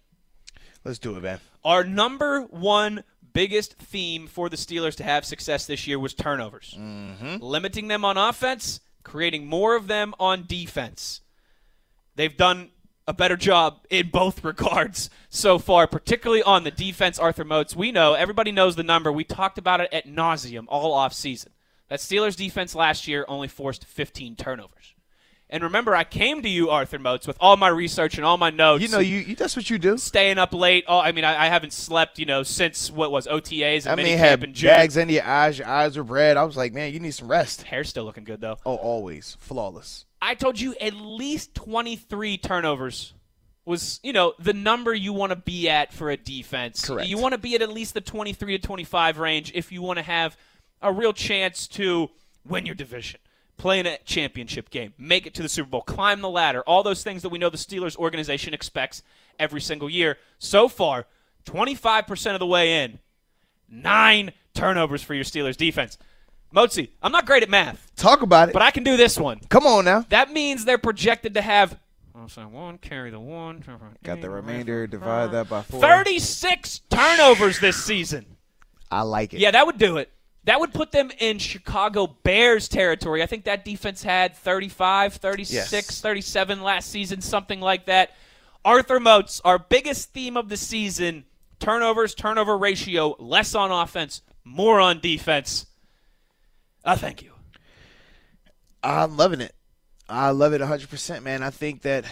Let's do it, man. Our number one biggest theme for the Steelers to have success this year was turnovers. Mm-hmm. Limiting them on offense, creating more of them on defense. They've done a better job in both regards so far, particularly on the defense, Arthur Moats. We know, everybody knows the number. We talked about it at nauseum all offseason. That Steelers defense last year only forced 15 turnovers. And remember, I came to you, Arthur Moats, with all my research and all my notes. You know, you, you that's what you do. staying up late. Oh, I mean, I, I haven't slept, you know, since what was OTAs and I mean, had in June. bags under your eyes, your eyes were red. I was like, man, you need some rest. Hair's still looking good though. Oh, always flawless. I told you at least 23 turnovers was, you know, the number you want to be at for a defense. Correct. You want to be at at least the 23 to 25 range if you want to have a real chance to win your division, play in a championship game, make it to the Super Bowl, climb the ladder, all those things that we know the Steelers organization expects every single year. So far, 25% of the way in, nine turnovers for your Steelers defense. Mozi, I'm not great at math, Talk about it. but I can do this one. Come on now. That means they're projected to have. So one, carry the one. Got the remainder. Divide that by four. 36 turnovers this season. I like it. Yeah, that would do it. That would put them in Chicago Bears territory. I think that defense had 35, 36, Yes. 37 last season, something like that. Arthur Moats, our biggest theme of the season turnovers, turnover ratio, less on offense, more on defense. Uh, thank you. I'm loving it. I love it 100%, man. I think that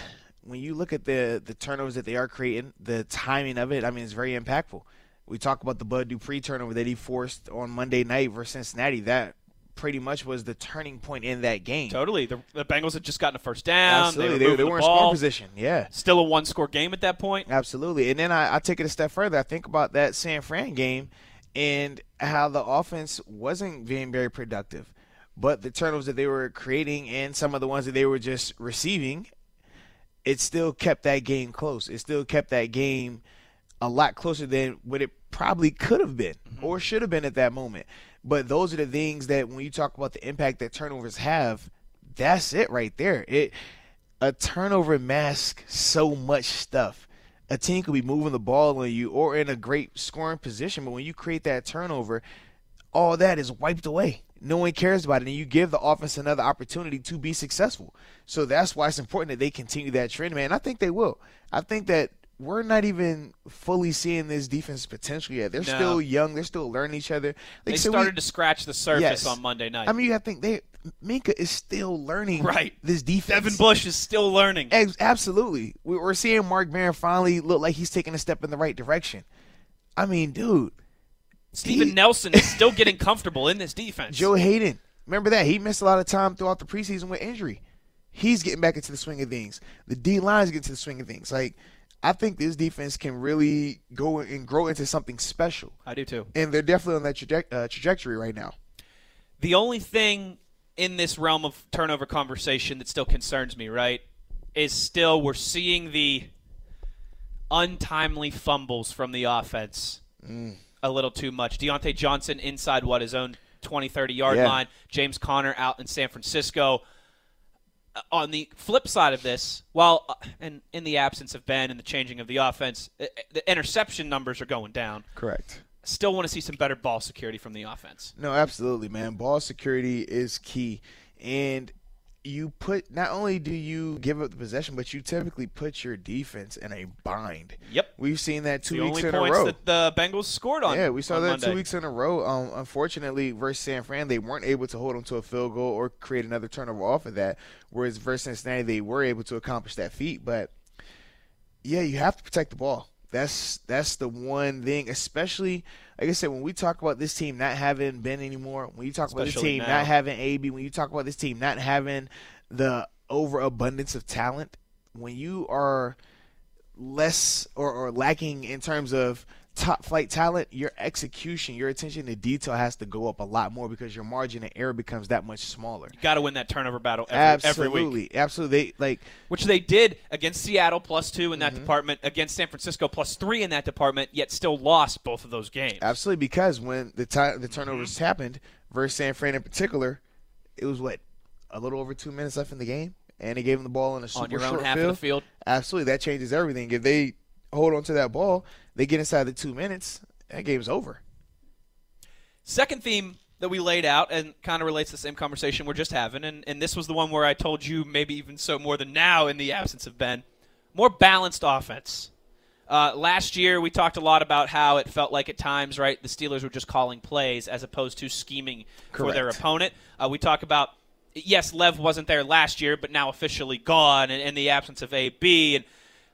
when you look at the the turnovers that they are creating, the timing of it, I mean, it's very impactful. We talk about the Bud Dupree turnover that he forced on Monday night versus Cincinnati. That pretty much was the turning point in that game. Totally. The, the Bengals had just gotten a first down. Absolutely, They they, were, they, moving were the in scoring position. Yeah, Still a one score game at that point. absolutely. And then I, I take it a step further. I think about that San Fran game and how the offense wasn't being very productive, but the turnovers that they were creating and some of the ones that they were just receiving, it still kept that game close. It still kept that game a lot closer than what it probably could have been mm-hmm. or should have been at that moment. But those are the things that when you talk about the impact that turnovers have, that's it right there. It a turnover masks so much stuff. A team could be moving the ball on you or in a great scoring position, but when you create that turnover, all that is wiped away. No one cares about it, and you give the offense another opportunity to be successful. So that's why it's important that they continue that trend, man. I think they will. I think that we're not even fully seeing this defense potential yet. They're No. still young. They're still learning each other. Like They I said, we- started to scratch the surface Yes. on Monday night. I mean, you got to think they Minkah is still learning Right. this defense. Devin Bush is still learning. Absolutely. We- We're seeing Mark Barron finally look like he's taking a step in the right direction. I mean, dude, Steven he- Nelson is still getting comfortable in this defense. Joe Haden. Remember that he missed a lot of time throughout the preseason with injury. He's getting back into the swing of things. The D line's getting to the swing of things. Like, I think this defense can really go and grow into something special, I do too. and they're definitely on that traje- uh, trajectory right now. The only thing in this realm of turnover conversation that still concerns me, right, is still we're seeing the untimely fumbles from the offense Mm. a little too much. Diontae Johnson inside what his own 20, 30 yard Yeah. line. James Conner out in San Francisco. Uh, On the flip side of this, while uh, and in the absence of Ben and the changing of the offense, uh, uh, the interception numbers are going down. Correct. Still want to see some better ball security from the offense. No, absolutely, man. Ball security is key. And you put not only do you give up the possession, but you typically put your defense in a bind. Yep. We've seen that two the weeks in a points row. that the Bengals scored on. yeah, we saw that Monday. two weeks in a row. Um, unfortunately, versus San Fran, they weren't able to hold them to a field goal or create another turnover off of that. Whereas versus Cincinnati, they were able to accomplish that feat. But yeah, you have to protect the ball. That's that's the one thing, especially like I said, when we talk about this team not having Ben anymore, when you talk about this team now. not having AB, when you talk about this team not having the overabundance of talent, when you are less or, or lacking in terms of top flight talent, your execution, your attention to detail has to go up a lot more because your margin of error becomes that much smaller. You got to win that turnover battle every, every week. absolutely, absolutely. They, like which they did against Seattle plus two in that Mm-hmm. department, against San Francisco plus three in that department, yet still lost both of those games. Absolutely, because when the time the Mm-hmm. turnovers happened versus San Fran in particular, it was what a little over two minutes left in the game, and they gave them the ball in a super On your own short half field. of the field. Absolutely, that changes everything. If they hold on to that ball, they get inside the two minutes, that game's over. Second theme that we laid out and kind of relates to the same conversation we're just having, and, and this was the one where I told you maybe even so more than now in the absence of Ben, more balanced offense. Uh, last year, we talked a lot about how it felt like at times, right, the Steelers were just calling plays as opposed to scheming for their opponent. Uh, we talk about, yes, Lev wasn't there last year, but now officially gone, and in the absence of AB, and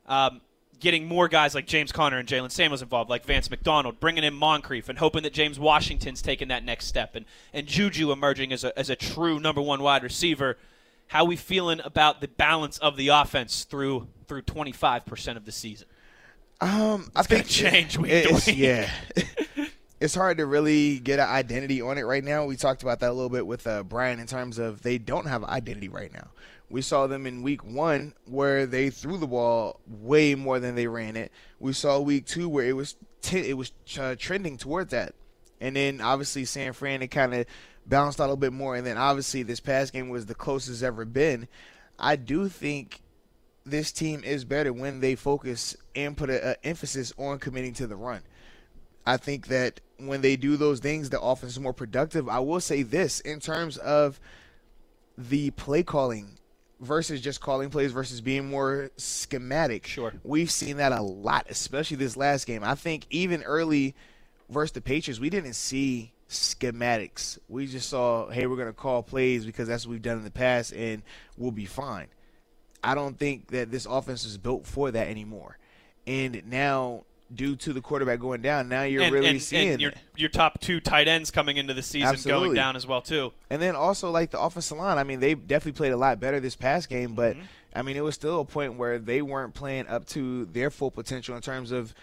um, getting more guys like James Conner and Jaylen Samuels involved, like Vance McDonald, bringing in Moncrief, and hoping that James Washington's taking that next step, and, and Juju emerging as a, as a true number one wide receiver. How we feeling about the balance of the offense through through 25% of the season? Um, I think change week it's- week. Yeah, it's hard to really get an identity on it right now. We talked about that a little bit with uh, Brian in terms of they don't have an identity right now. We saw them in week one where they threw the ball way more than they ran it. We saw week two where it was t- it was uh, trending towards that, and then obviously San Fran it kind of bounced out a little bit more, and then obviously this past game was the closest ever been. I do think this team is better when they focus and put a, a emphasis on committing to the run. I think that when they do those things, the offense is more productive. I will say this in terms of the play calling versus just calling plays versus being more schematic. Sure. We've seen that a lot, especially this last game. I think even early versus the Patriots, we didn't see schematics. We just saw, hey, we're going to call plays because that's what we've done in the past and we'll be fine. I don't think that this offense is built for that anymore. And now, due to the quarterback going down, now you're and, really and, seeing and your your top two tight ends coming into the season going down as well too. And then also like the offensive line. I mean, they definitely played a lot better this past game, but Mm-hmm. I mean, it was still a point where they weren't playing up to their full potential in terms of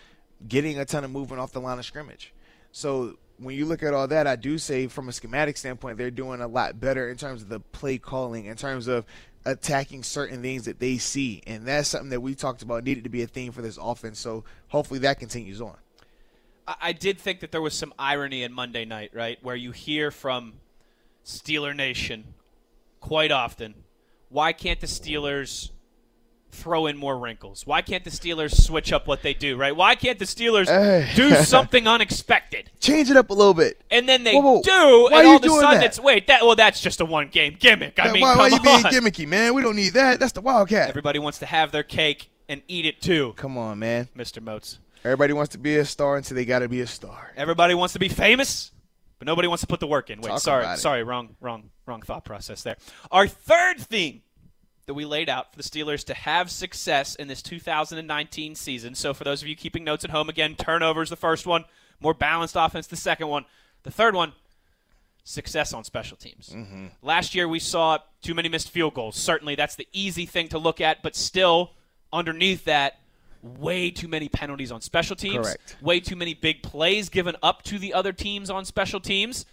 getting a ton of movement off the line of scrimmage. So when you look at all that, I do say from a schematic standpoint, they're doing a lot better in terms of the play calling, in terms of attacking certain things that they see, and that's something that we talked about needed to be a theme for this offense. So hopefully that continues on. I, did think that there was some irony in Monday night, right, where you hear from Steeler Nation quite often, why can't the Steelers throw in more wrinkles? Why can't the Steelers switch up what they do, right? Why can't the Steelers do something unexpected? Change it up a little bit. And then they Whoa, whoa. do, Why and are all of a sudden that? it's wait, that well that's just a one game gimmick. I mean, why, why you being gimmicky, man? We don't need that. That's the Wildcat. Everybody wants to have their cake and eat it too, Come on, man. Mr. Moats. Everybody wants to be a star until they got to be a star. Everybody wants to be famous, but nobody wants to put the work in. Wait, Talk sorry, sorry, wrong, wrong, wrong thought process there. Our third theme that we laid out for the Steelers to have success in this 2019 season. So, for those of you keeping notes at home, again, turnovers the first one, more balanced offense the second one, the third one. Success on special teams. Mm-hmm. Last year we saw too many missed field goals. Certainly, that's the easy thing to look at, but still, underneath that, way too many penalties on special teams. Correct. Way too many big plays given up to the other teams on special teams.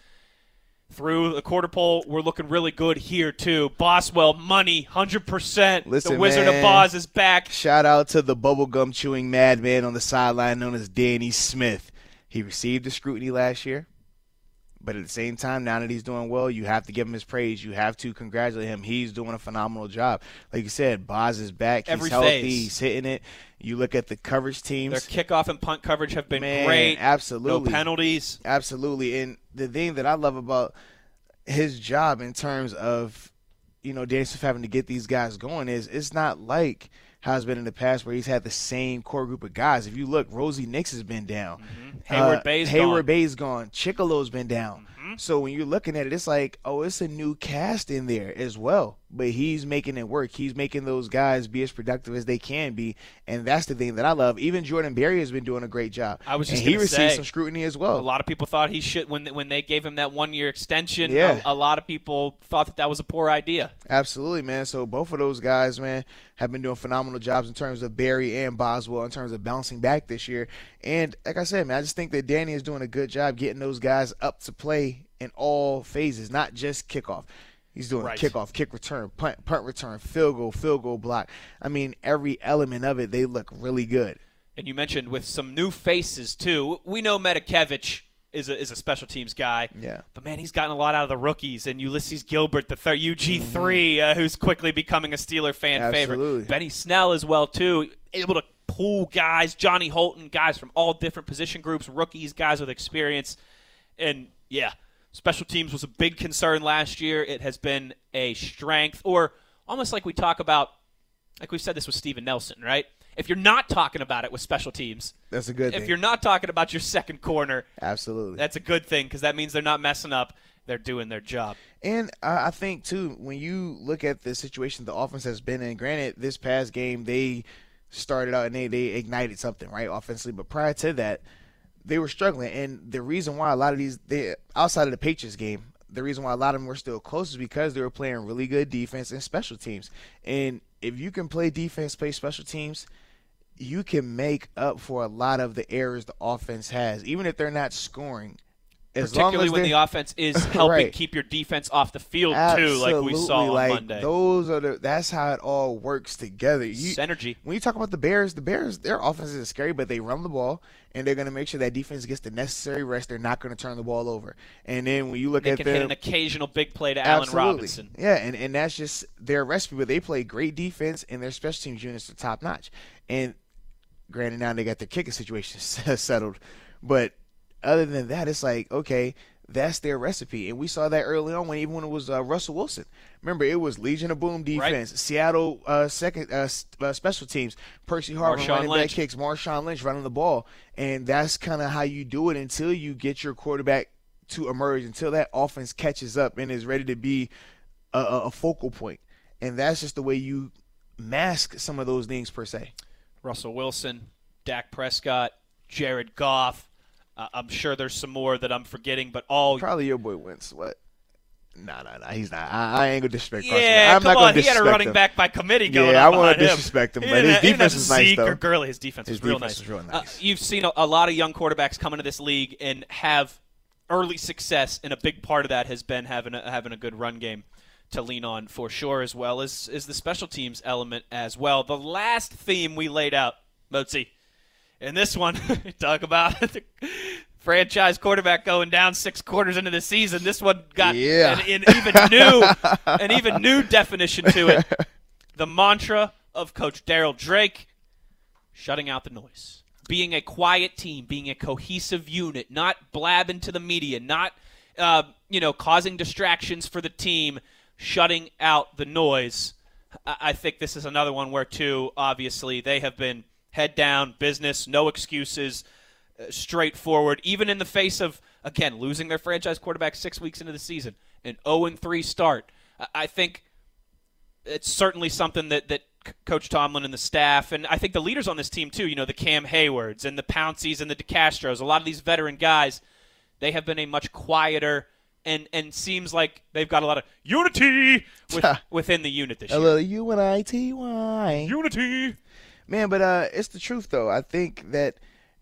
Through the quarter pole, we're looking really good here too. Boswell, money, hundred percent. The Wizard of Oz is back. Shout out to the bubblegum chewing madman on the sideline known as Danny Smith. He received the scrutiny last year. But at the same time, now that he's doing well, you have to give him his praise. You have to congratulate him. He's doing a phenomenal job. Like you said, Boz is back. He's Every healthy. phase. He's hitting it. You look at the coverage teams. Their kickoff and punt coverage have been Man, great. absolutely. No penalties. Absolutely. And the thing that I love about his job in terms of, you know, Dan Smith having to get these guys going is it's not like it's been in the past where he's had the same core group of guys. If you look, Rosie Nix has been down. Hayward Uh, Bay's Hayward gone. Bay's gone. Chickillo's been down. So when you're looking at it, it's like, oh, it's a new cast in there as well. But he's making it work. He's making those guys be as productive as they can be, and that's the thing that I love. Even Jordan Berry has been doing a great job. I was just and he received say, some scrutiny as well. A lot of people thought he should when when they gave him that one year extension. Yeah. a, a lot of people thought that that was a poor idea. Absolutely, man. So both of those guys, man, have been doing phenomenal jobs in terms of Berry and Boswell in terms of bouncing back this year. And like I said, man, I just think that Danny is doing a good job getting those guys up to play in all phases, not just kickoff. He's doing Right. kickoff, kick return, punt, punt return, field goal, field goal block. I mean, every element of it, they look really good. And you mentioned with some new faces too. We know Matakevich is a is a special teams guy. Yeah. But man, he's gotten a lot out of the rookies. And Ulysses Gilbert, the third UG 3 uh, who's quickly becoming a Steeler fan Absolutely. favorite. Benny Snell as well too, able to pull guys. Johnny Holton, guys from all different position groups, rookies, guys with experience. And yeah, special teams was a big concern last year. It has been a strength, or almost like we talk about, like we've said this with Steven Nelson, right? If you're not talking about it with special teams, That's a good if thing. you're not talking about your second corner, Absolutely. that's a good thing because that means they're not messing up. They're doing their job. And I I think too, when you look at the situation the offense has been in, granted, this past game they started out and they, they ignited something right offensively, but prior to that, they were struggling. And the reason why a lot of these, they outside of the Patriots game, the reason why a lot of them were still close is because they were playing really good defense and special teams. And if you can play defense, play special teams, you can make up for a lot of the errors the offense has, even if they're not scoring. As long Particularly as when the offense is helping Right. keep your defense off the field too, like we saw on like, Monday. Those are the that's how it all works together. You, Synergy. When you talk about the Bears, the Bears, their offense is scary, but they run the ball and they're going to make sure that defense gets the necessary rest. They're not going to turn the ball over. And then when you look they at can them, hit an occasional big play to Allen Robinson. yeah, and and that's just their recipe. But they play great defense and their special teams units are top notch. And granted, now they got their kicking situation settled, but other than that, it's like okay, that's their recipe, and we saw that early on when even when it was uh, Russell Wilson. Remember, it was Legion of Boom defense, Seattle uh, second uh, uh, special teams, Percy Harvin Marshawn running Lynch. back kicks, Marshawn Lynch running the ball, and that's kind of how you do it until you get your quarterback to emerge, until that offense catches up and is ready to be a, a a focal point, and that's just the way you mask some of those things per se. Russell Wilson, Dak Prescott, Jared Goff. Uh, I'm sure there's some more that I'm forgetting, but all Probably your boy Wentz. What? Nah, nah, nah. He's not. I, I ain't gonna disrespect. Carson. Yeah, I'm come not on. He had a running him. back by committee going Yeah, I wanna behind him. disrespect him, but his have- he didn't defense was nice, Zeke though. Or Gurley. His defense His was real nice. real Uh, you've seen a, a lot of young quarterbacks come into this league and have early success, and a big part of that has been having a, having a good run game to lean on for sure, as well as is the special teams element as well. The last theme we laid out, Mozi, in this one, talk about the franchise quarterback going down six quarters into the season. This one got Yeah. an, an even new, an even new definition to it. The mantra of Coach Darryl Drake: shutting out the noise, being a quiet team, being a cohesive unit, not blabbing to the media, not uh, you know causing distractions for the team, shutting out the noise. I, I think this is another one where too obviously they have been head down, business, no excuses, uh, straightforward, even in the face of again losing their franchise quarterback six weeks into the season, an 0 3 start. I, I think it's certainly something that that Coach Tomlin and the staff, and I think the leaders on this team too. You know, the Cam Haywards and the Pounceys and the DeCastros. A lot of these veteran guys, they have been a much quieter. And, and seems like they've got a lot of unity with, within the unit this A year. little U N I T Y. Unity. Man, but uh, it's the truth though. I think that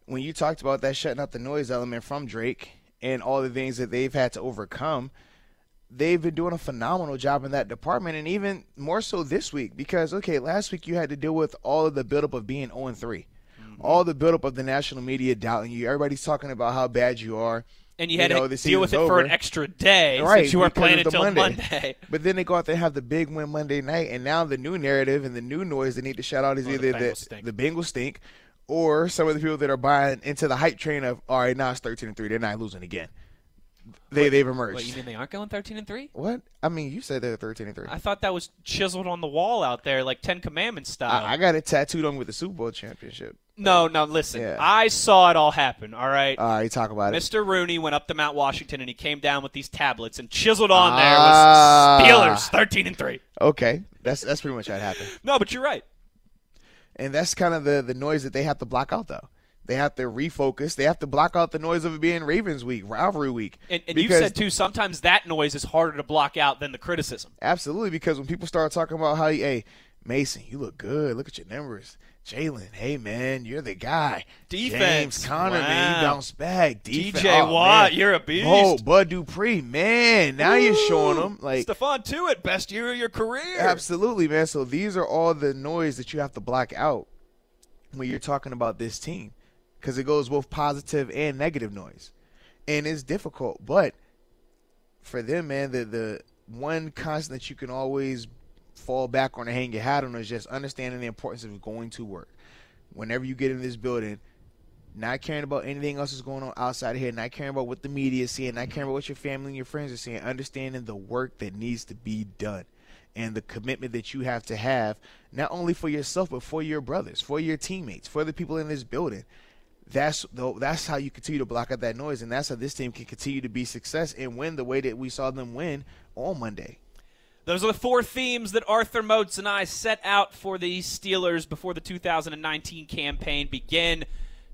when you talked about that shutting out the noise element from Drake and all the things that they've had to overcome, they've been doing a phenomenal job in that department, and even more so this week because okay, last week you had to deal with all of the buildup of being 0 3. all the buildup of the national media doubting you. Everybody's talking about how bad you are. And you had know, to deal with it season's for an extra day Right, since you weren't playing until Monday. Monday. But then they go out there have the big win Monday night, and now the new narrative and the new noise they need to shout out is oh, the either Bengals the, stink. the Bengals stink, or some of the people that are buying into the hype train of all right, now it's thirteen and three, they're not losing again. They they've emerged. Wait, you mean they aren't going 13 and 3? what? I mean, you said they're thirteen and three. I thought that was chiseled on the wall out there, like Ten Commandments style. I, I got it tattooed on me with the Super Bowl championship. no, no, listen. Yeah. I saw it all happen, all right? All right, talk about it. Mr. Rooney went up to Mount Washington and he came down with these tablets and chiseled on Ah. there was Steelers 13 and 3. Okay, that's that's pretty much how it happened. No, but you're right. And that's kind of the the noise that they have to block out, though. They have to refocus. They have to block out the noise of it being Ravens week, rivalry week. And, and you said too, sometimes that noise is harder to block out than the criticism. Absolutely, because when people start talking about how, hey, Mason, you look good. Look at your numbers. Jalen, hey man, you're the guy. Defense. James Conner, man, you bounce back. Defense. DJ oh, Watt, man. you're a beast. Oh, Bud Dupree, man, now you're showing them like Stephon Tuitt, best year of your career. absolutely, man. So these are all the noise that you have to block out when you're talking about this team, because it goes both positive and negative noise, and it's difficult. But for them, man, the the one constant that you can always fall back on and hang your hat on is just understanding the importance of going to work. Whenever you get in this building, not caring about anything else that's going on outside of here, not caring about what the media is seeing, not caring about what your family and your friends are seeing, understanding the work that needs to be done and the commitment that you have to have, not only for yourself, but for your brothers, for your teammates, for the people in this building. That's the, that's how you continue to block out that noise, and that's how this team can continue to be success and win the way that we saw them win on Monday. Those are the four themes that Arthur Moats and I set out for the Steelers before the 2019 campaign begin.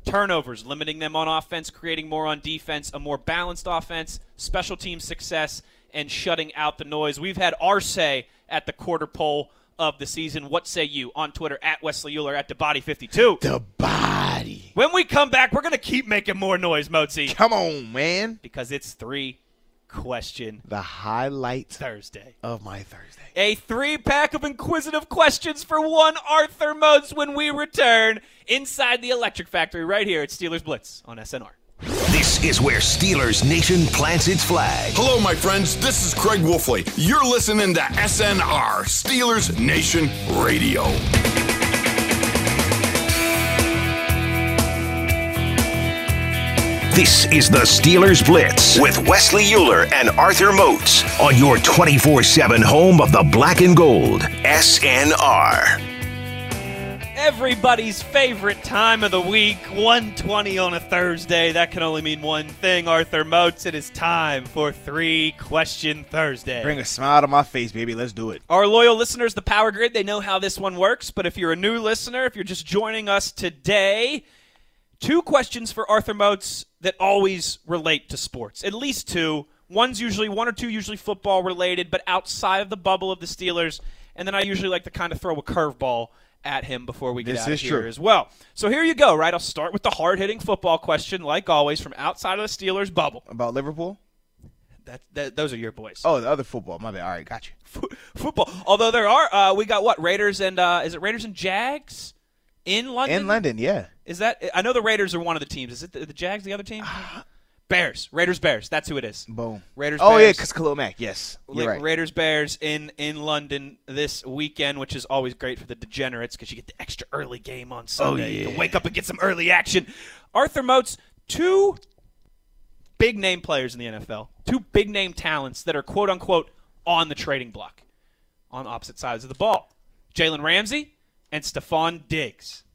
Turnovers, limiting them on offense, creating more on defense, a more balanced offense, special team success, and shutting out the noise. We've had our say at the quarter pole of the season. What say you on Twitter at Wesley Euler at DeBody52? The body. When we come back, we're going to keep making more noise, Moatsy, Come on, man. because it's three question The highlight Thursday. of my Thursday. A three pack of inquisitive questions for one Arthur Moats when we return inside the Electric Factory right here at Steelers Blitz on SNR. This is where Steelers Nation plants its flag. Hello, my friends. This is Craig Wolfley. You're listening to SNR, Steelers Nation Radio. This is the Steelers Blitz with Wesley Euler and Arthur Moats on your 24 7 home of the black and gold, SNR. Everybody's favorite time of the week, 120 on a Thursday. That can only mean one thing, Arthur Moats. It is time for Three Question Thursday. Bring a smile to my face, baby. Let's do it. Our loyal listeners, the Power Grid, they know how this one works. But if you're a new listener, if you're just joining us today, two questions for Arthur Moats that always relate to sports. At least two. One's usually one or two usually football related, but outside of the bubble of the Steelers. And then I usually like to kind of throw a curveball at him before we get This out of here true. as well. So here you go, right? I'll start with the hard hitting football question, like always, from outside of the Steelers bubble. About Liverpool? That, that those are your boys. Oh, the other football. My bad. All right, got you. Fo- football. Although there are, uh, we got what Raiders and uh, is it Raiders and Jags in London? In London, yeah. Is that? I know the Raiders are one of the teams. Is it the, the Jags? The other team? Bears. Raiders. Bears. That's who it is. Boom. Raiders. Oh, yeah, because Khalil Mack. Yes. You're right. Raiders Bears in in London this weekend, which is always great for the degenerates because you get the extra early game on oh, Sunday. You can yeah. wake up and get some early action. Arthur Moats, two big name players in the NFL, two big name talents that are quote unquote on the trading block, on opposite sides of the ball. Jalen Ramsey and Stefon Diggs.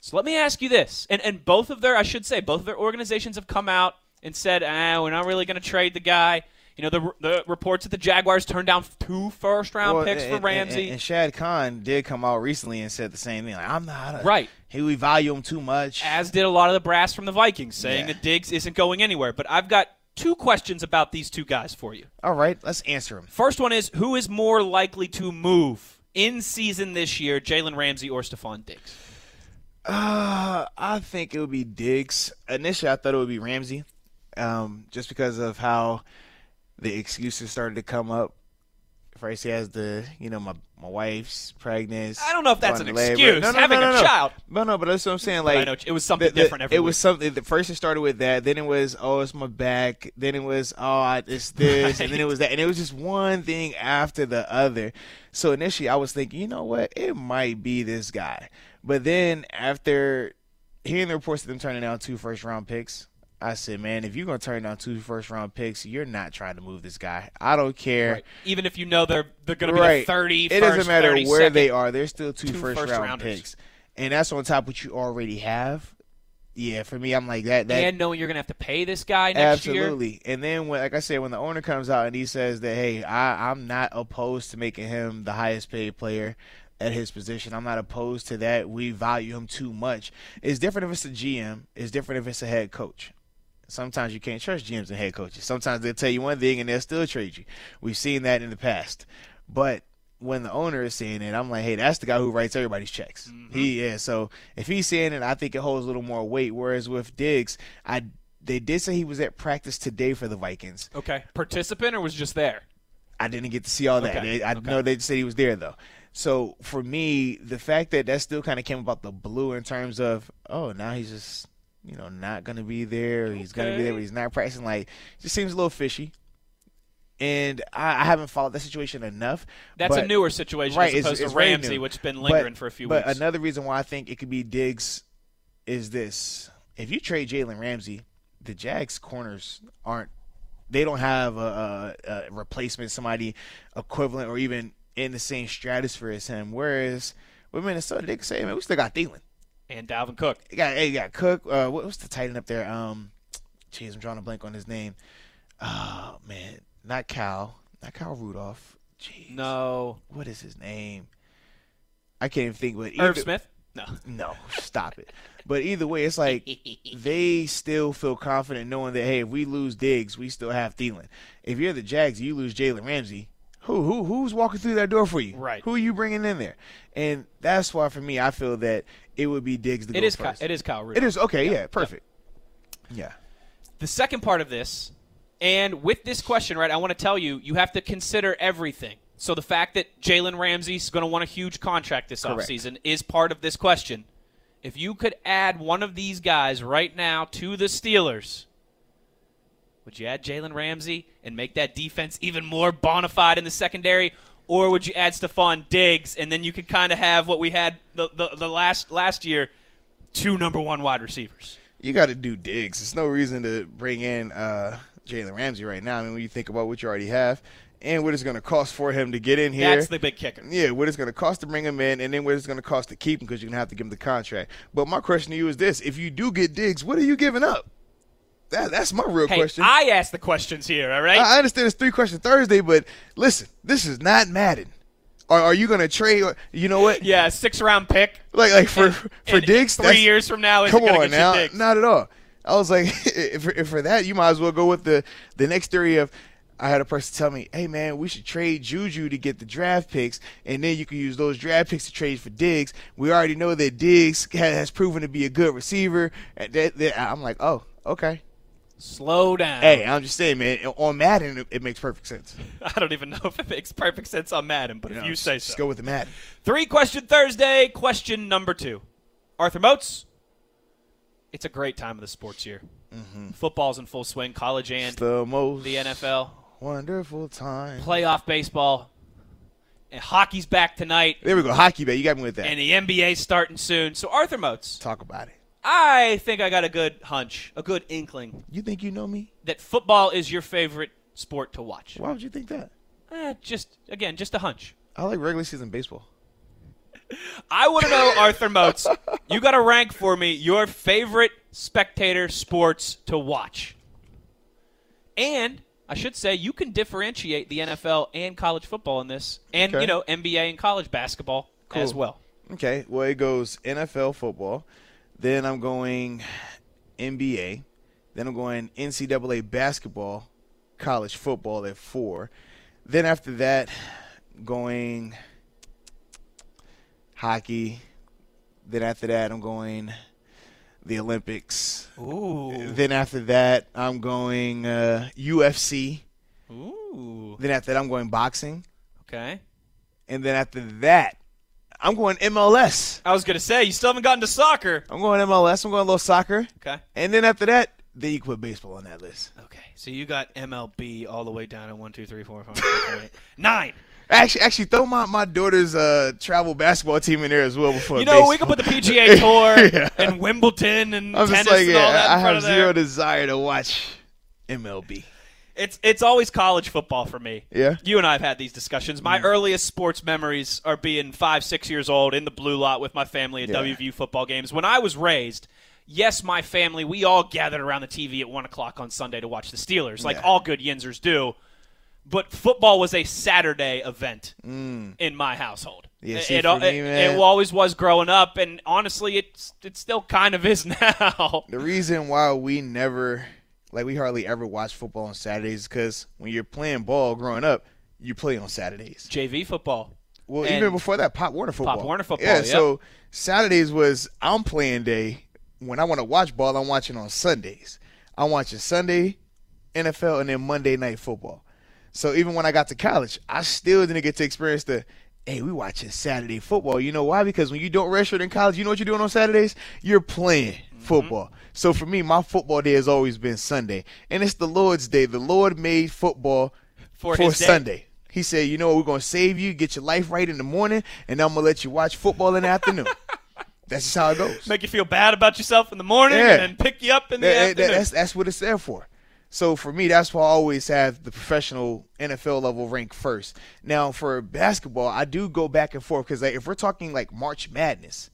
So let me ask you this, and and both of their, I should say, both of their organizations have come out and said, ah, we're not really going to trade the guy. You know, the the reports that the Jaguars turned down two first round Well, picks and- for Ramsey. And, and Shad Khan did come out recently and said the same thing. Like, I'm not a, Right. He we value him too much. as did a lot of the brass from the Vikings, saying Yeah. that Diggs isn't going anywhere. But I've got two questions about these two guys for you. All right, let's answer them. First one is who is more likely to move in season this year, Jalen Ramsey or Stefon Diggs? Uh, I think it would be Diggs. Initially, I thought it would be Ramsey, um, just because of how the excuses started to come up First, he has the, you know, my my wife's pregnant. I don't know if that's an labor. excuse, No, no, having no, no, a no. child. No, no, but that's what I'm saying. Like know it was something the- the- different every It was something. The first it started with that. Then it was oh, it's my back. Then it was oh, I- it's this, and then it was that, and it was just one thing after the other. So initially, I was thinking, you know what, it might be this guy. But then after hearing the reports of them turning down two first round picks. I said, man, if you're gonna turn down two first round picks, you're not trying to move this guy. I don't care. Right. Even if you know they're they're going to be Right. the 30 It doesn't matter where second. they are. They're still two two first, first round rounders. picks, and that's on top of what you already have. Yeah, for me, I'm like that. That and knowing you're going to have to pay this guy next year. absolutely. And then, when, like I said, when the owner comes out and he says that, hey, I, I'm not opposed to making him the highest paid player at his position. I'm not opposed to that. We value him too much. It's different if it's a GM. It's different if it's a head coach. Sometimes you can't trust GMs and head coaches. Sometimes they'll tell you one thing and they'll still trade you. We've seen that in the past. But when the owner is saying it, I'm like, hey, that's the guy who writes everybody's checks. Mm-hmm. He is. So if he's saying it, I think it holds a little more weight. Whereas with Diggs, I they did say he was at practice today for the Vikings. Okay. Participant or was just there? I didn't get to see all that. Okay, They- I okay. know they said he was there though. So for me, the fact that that still kind of came about the blue in terms of, oh, now he's just you know not going to be there. Or he's going to be there, but he's not practicing. Like, just seems a little fishy. And I, I haven't followed that situation enough. That's a newer situation right, as opposed it's to Ramsey, which has been lingering But- for a few but weeks. another reason why I think it could be Diggs is this: if you trade Jalen Ramsey, the Jags corners aren't. They don't have a, a, a replacement, somebody equivalent, or even in the same stratosphere as him. Whereas with Minnesota, they can say, "Man, we still got Thielen. And Dalvin Cook. You got, you got Cook. Uh, what, what's the tight end up there? Um, jeez, I'm drawing a blank on his name. Oh man, not Cal, not Cal Rudolph. Jeez, No. what is his name? I can't even think. But Irv either- Smith? No. no, stop it. But either way, it's like they still feel confident knowing that hey, if we lose Diggs, we still have Thielen. If you're the Jags, you lose Jalen Ramsey. Who who who's walking through that door for you? Right. Who are you bringing in there? And that's why for me, I feel that it would be Diggs to It go is, Ky- first. it is Kyle Rudolph. It is okay. Yeah, perfect. Yeah. the second part of this, and with this question, right, I want to tell you, you have to consider everything. So the fact that Jalen Ramsey's going to want a huge contract this Correct. offseason is part of this question. If you could add one of these guys right now to the Steelers, would you add Jalen Ramsey and make that defense even more bona fide in the secondary? Or would you add Stefon Diggs and then you could kind of have what we had the, the, the last last year, two number one wide receivers? You got to do Diggs. There's no reason to bring in uh, Jalen Ramsey right now. I mean, when you think about what you already have and what it's going to cost for him to get in here. That's the big kicker. Yeah, what it's going to cost to bring him in, and then what it's going to cost to keep him because you're going to have to give him the contract. But my question to you is this: If you do get Diggs, what are you giving up? That, that's my real Hey, question. I ask the questions here, all right? I understand it's three questions Thursday, but listen, this is not Madden. Are, are you going to trade? You know what? yeah, six round pick. Like like for And- for and Diggs, three years from now, is come on get now, not at all. I was like, if, if for that, you might as well go with the the next theory of. I had a person tell me, "Hey man, we should trade Juju to get the draft picks, and then you can use those draft picks to trade for Diggs." We already know that Diggs has proven to be a good receiver. And that, that, I'm like, "Oh, okay." Slow down. Hey, I'm just saying, man. On Madden, it, it makes perfect sense. I don't even know if it makes perfect sense on Madden, but if know, you say so. just so. go with the Madden. Three question Thursday. Question number two. Arthur Moats. It's a great time of the sports year. Mm-hmm. Football's in full swing, college and It's the most the NFL, wonderful time. playoff baseball, and hockey's back tonight, There we go, hockey, man. You got me with that. and the NBA's starting soon. So Arthur Moats, Talk about it. I think I got a good hunch, a good inkling You think you know me? that football is your favorite sport to watch. Why would you think that? Eh, just again, just a hunch. I like regular season baseball. I want to know, Arthur Moats. You got to rank for me your favorite spectator sports to watch. And I should say you can differentiate the NFL and college football in this, and Okay. you know NBA and college basketball as well. Okay, well it goes NFL football, then I'm going NBA, then I'm going NCAA basketball, college football at four, then after that, going hockey, then after that I'm going the Olympics, Ooh, then after that I'm going uh, UFC, ooh. then after that I'm going boxing. Okay. And then after that, I'm going MLS. I was gonna say you still haven't gotten to soccer. I'm going MLS. I'm going a little soccer. Okay. And then after that, then you put baseball on that list. Okay. So you got MLB all the way down at one, two, three, four, five, six, seven, eight, nine. Actually, actually, throw my, my daughter's uh, travel basketball team in there as well before. You know, we baseball. could put the PGA Tour Yeah. and Wimbledon and I'm tennis just like, and all yeah, that in I have of there. zero desire to watch MLB. It's it's always college football for me. Yeah? You and I have had these discussions. My earliest sports memories are being five, six years old in the blue lot with my family at Yeah. WVU football games. When I was raised, yes, my family, we all gathered around the TV at one o'clock on Sunday to watch the Steelers, like Yeah. all good Yinzers do. But football was a Saturday event in my household. Mm. Yeah, it, it, me, it always was growing up, and honestly, it's it still kind of is now. The reason why we never, like, we hardly ever watch football on Saturdays because when you're playing ball growing up, you play on Saturdays. JV football. Well, And- even before that, Pop Warner football. Pop Warner football, Yeah, yep. so Saturdays was I'm playing day. When I want to watch ball, I'm watching on Sundays. I'm watching Sunday NFL and then Monday night football. So even when I got to college, I still didn't get to experience the hey, we watching Saturday football. You know why? Because when you don't redshirt in college, you know what you're doing on Saturdays? You're playing mm-hmm. football. So for me, my football day has always been Sunday. And it's the Lord's day. The Lord made football For for. Sunday. He said, you know what, we're going to save you, get your life right in the morning, and I'm going to let you watch football in the afternoon. That's just how it goes. Make you feel bad about yourself in the morning Yeah. and then pick you up in the That- that- afternoon. that's, that's what it's there for. So for me, that's why I always have the professional NFL level rank first. Now for basketball, I do go back and forth because like, if we're talking like March Madness,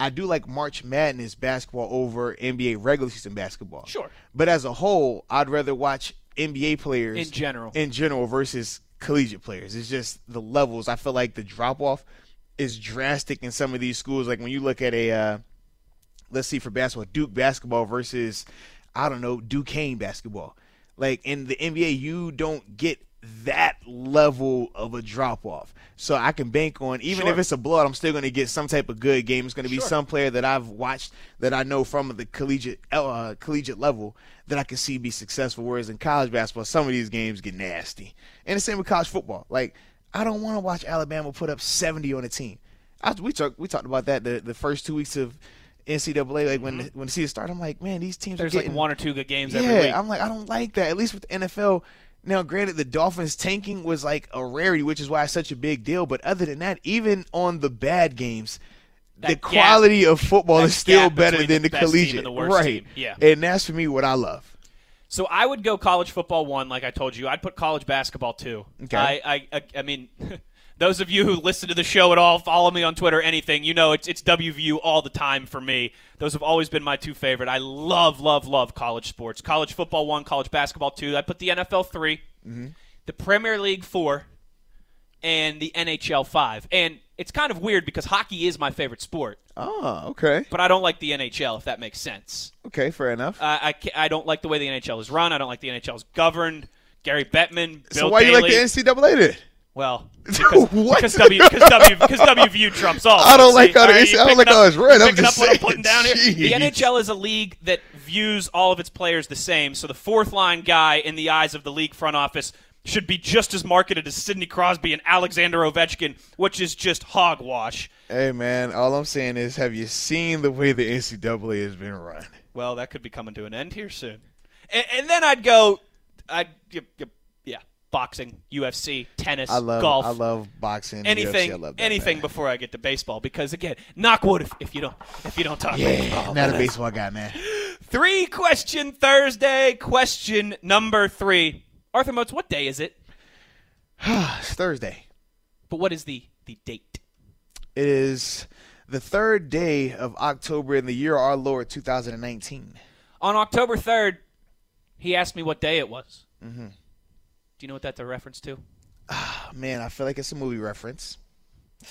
I do like March Madness basketball over NBA regular season basketball. Sure. But as a whole, I'd rather watch NBA players In general. in general versus collegiate players. It's just the levels. I feel like the drop off is drastic in some of these schools. Like when you look at a, uh, let's see, for basketball, Duke basketball versus, I don't know, Duquesne basketball. Like in the NBA, you don't get that level of a drop off. So I can bank on, even if it's a blowout, I'm still going to get some type of good game. It's going to be Sure. some player that I've watched that I know from the collegiate uh, collegiate level that I can see be successful. Whereas in college basketball, some of these games get nasty. And the same with college football. Like I don't want to watch Alabama put up 70 on a team. I, we talked we talked about that the, the first two weeks of NCAA. Like when the, when the season started, I'm like, man, these teams Mm-hmm. There's are like getting one or two good games yeah, every week. I'm like, I don't like that. At least with the NFL. Now, granted, the Dolphins tanking was like a rarity, which is why it's such a big deal. But other than that, even on the bad games, the That gap- quality of football is still better than the the, collegiate, the right? team. Yeah. and that's for me what I love. So I would go college football one, like I told you. I'd put college basketball two. Okay. I, I, I mean, those of you who listen to the show at all, follow me on Twitter, anything, you know, it's it's WVU all the time for me. Those have always been my two favorite. I love, love, love college sports. College football one, college basketball two. I put the NFL 3 Mm-hmm. the Premier League four, and the NHL five. And it's kind of weird because hockey is my favorite sport, Oh, okay, but I don't like the NHL. If that makes sense. okay, fair enough. I, I, I don't like the way the NHL is run. I don't like the NHL is governed. Gary Bettman, Bill so why you like the NCAA then? Well, because, What? because W because W because WVU trumps all. I don't like how the are you NCAA I don't like how it's run. I'm just up what I'm putting down here. The NHL is a league that views all of its players the same. So the fourth line guy in the eyes of the league front office should be just as marketed as Sidney Crosby and Alexander Ovechkin, which is just hogwash. Hey man, all I'm saying is, have you seen the way the NCAA has been run? Well, that could be coming to an end here soon. And, and then I'd go, I'd y- y- yeah, boxing, UFC, tennis, I love, golf. I love boxing. anything, UFC. I love anything man. before I get to baseball. Because again, knock wood if, if you don't if you don't talk Yeah, baseball. not a baseball guy, man. Three question Thursday. Question number three. Arthur Moats, what day is it? It's Thursday. But what is the the date? It is the third day of October in the year of our Lord 2019. On October third, he asked me what day it was. Mm-hmm. Do you know what that's a reference to? Oh, man, I feel like it's a movie reference.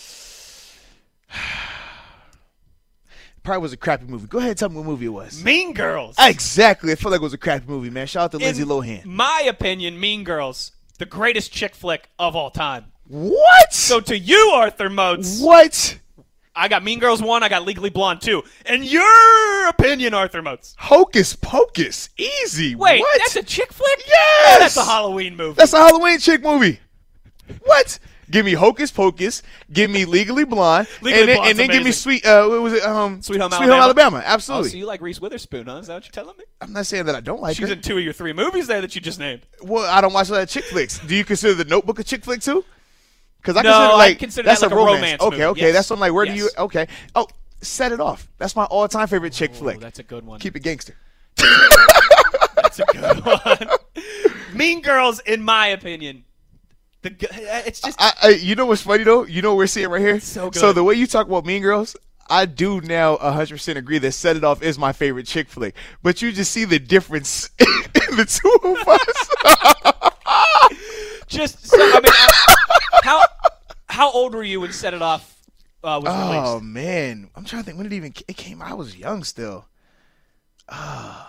Probably was a crappy movie. Go ahead and tell me what movie it was. Mean Girls. Exactly. I feel like it was a crappy movie, man. Shout out to Lindsay In Lohan. My opinion, Mean Girls, the greatest chick flick of all time. What? So to you, Arthur Moats, what? I got Mean Girls one, I got Legally Blonde two. And your opinion, Arthur Moats. Hocus Pocus. Easy. Wait, what? that's a chick flick? Yes! That's a Halloween movie. That's a Halloween chick movie. What? Give me Hocus Pocus. Give me Legally Blonde. Legally and then, and then give me. Sweet. Uh, what was it? Um, Sweet Home Sweet Alabama? Alabama. Oh, Absolutely. so you like Reese Witherspoon, huh? Is that what you're telling me? I'm not saying that I don't like her. She's her. in two of your three movies there that you just named. well, I don't watch a lot of chick flicks. Do you consider The Notebook a chick flick too? Because I No, consider I like consider that's that like a romance. romance okay, movie. okay. Yes. That's I'm like. Where do you? Okay. Oh, set it off. That's my all-time favorite chick flick. Oh, that's a good one. Keep it gangster. That's a good one. mean Girls, in my opinion, the it's just I, I, you know what's funny though? You know what we're seeing right here. so. So the way you talk about Mean Girls, I do now 100% agree that Set It Off is my favorite chick flick. But you just see the difference in the two of us. just. So, I mean, I- how how old were you when Set It Off uh, was oh released? Oh man, I'm trying to think when it even it came. I was young still.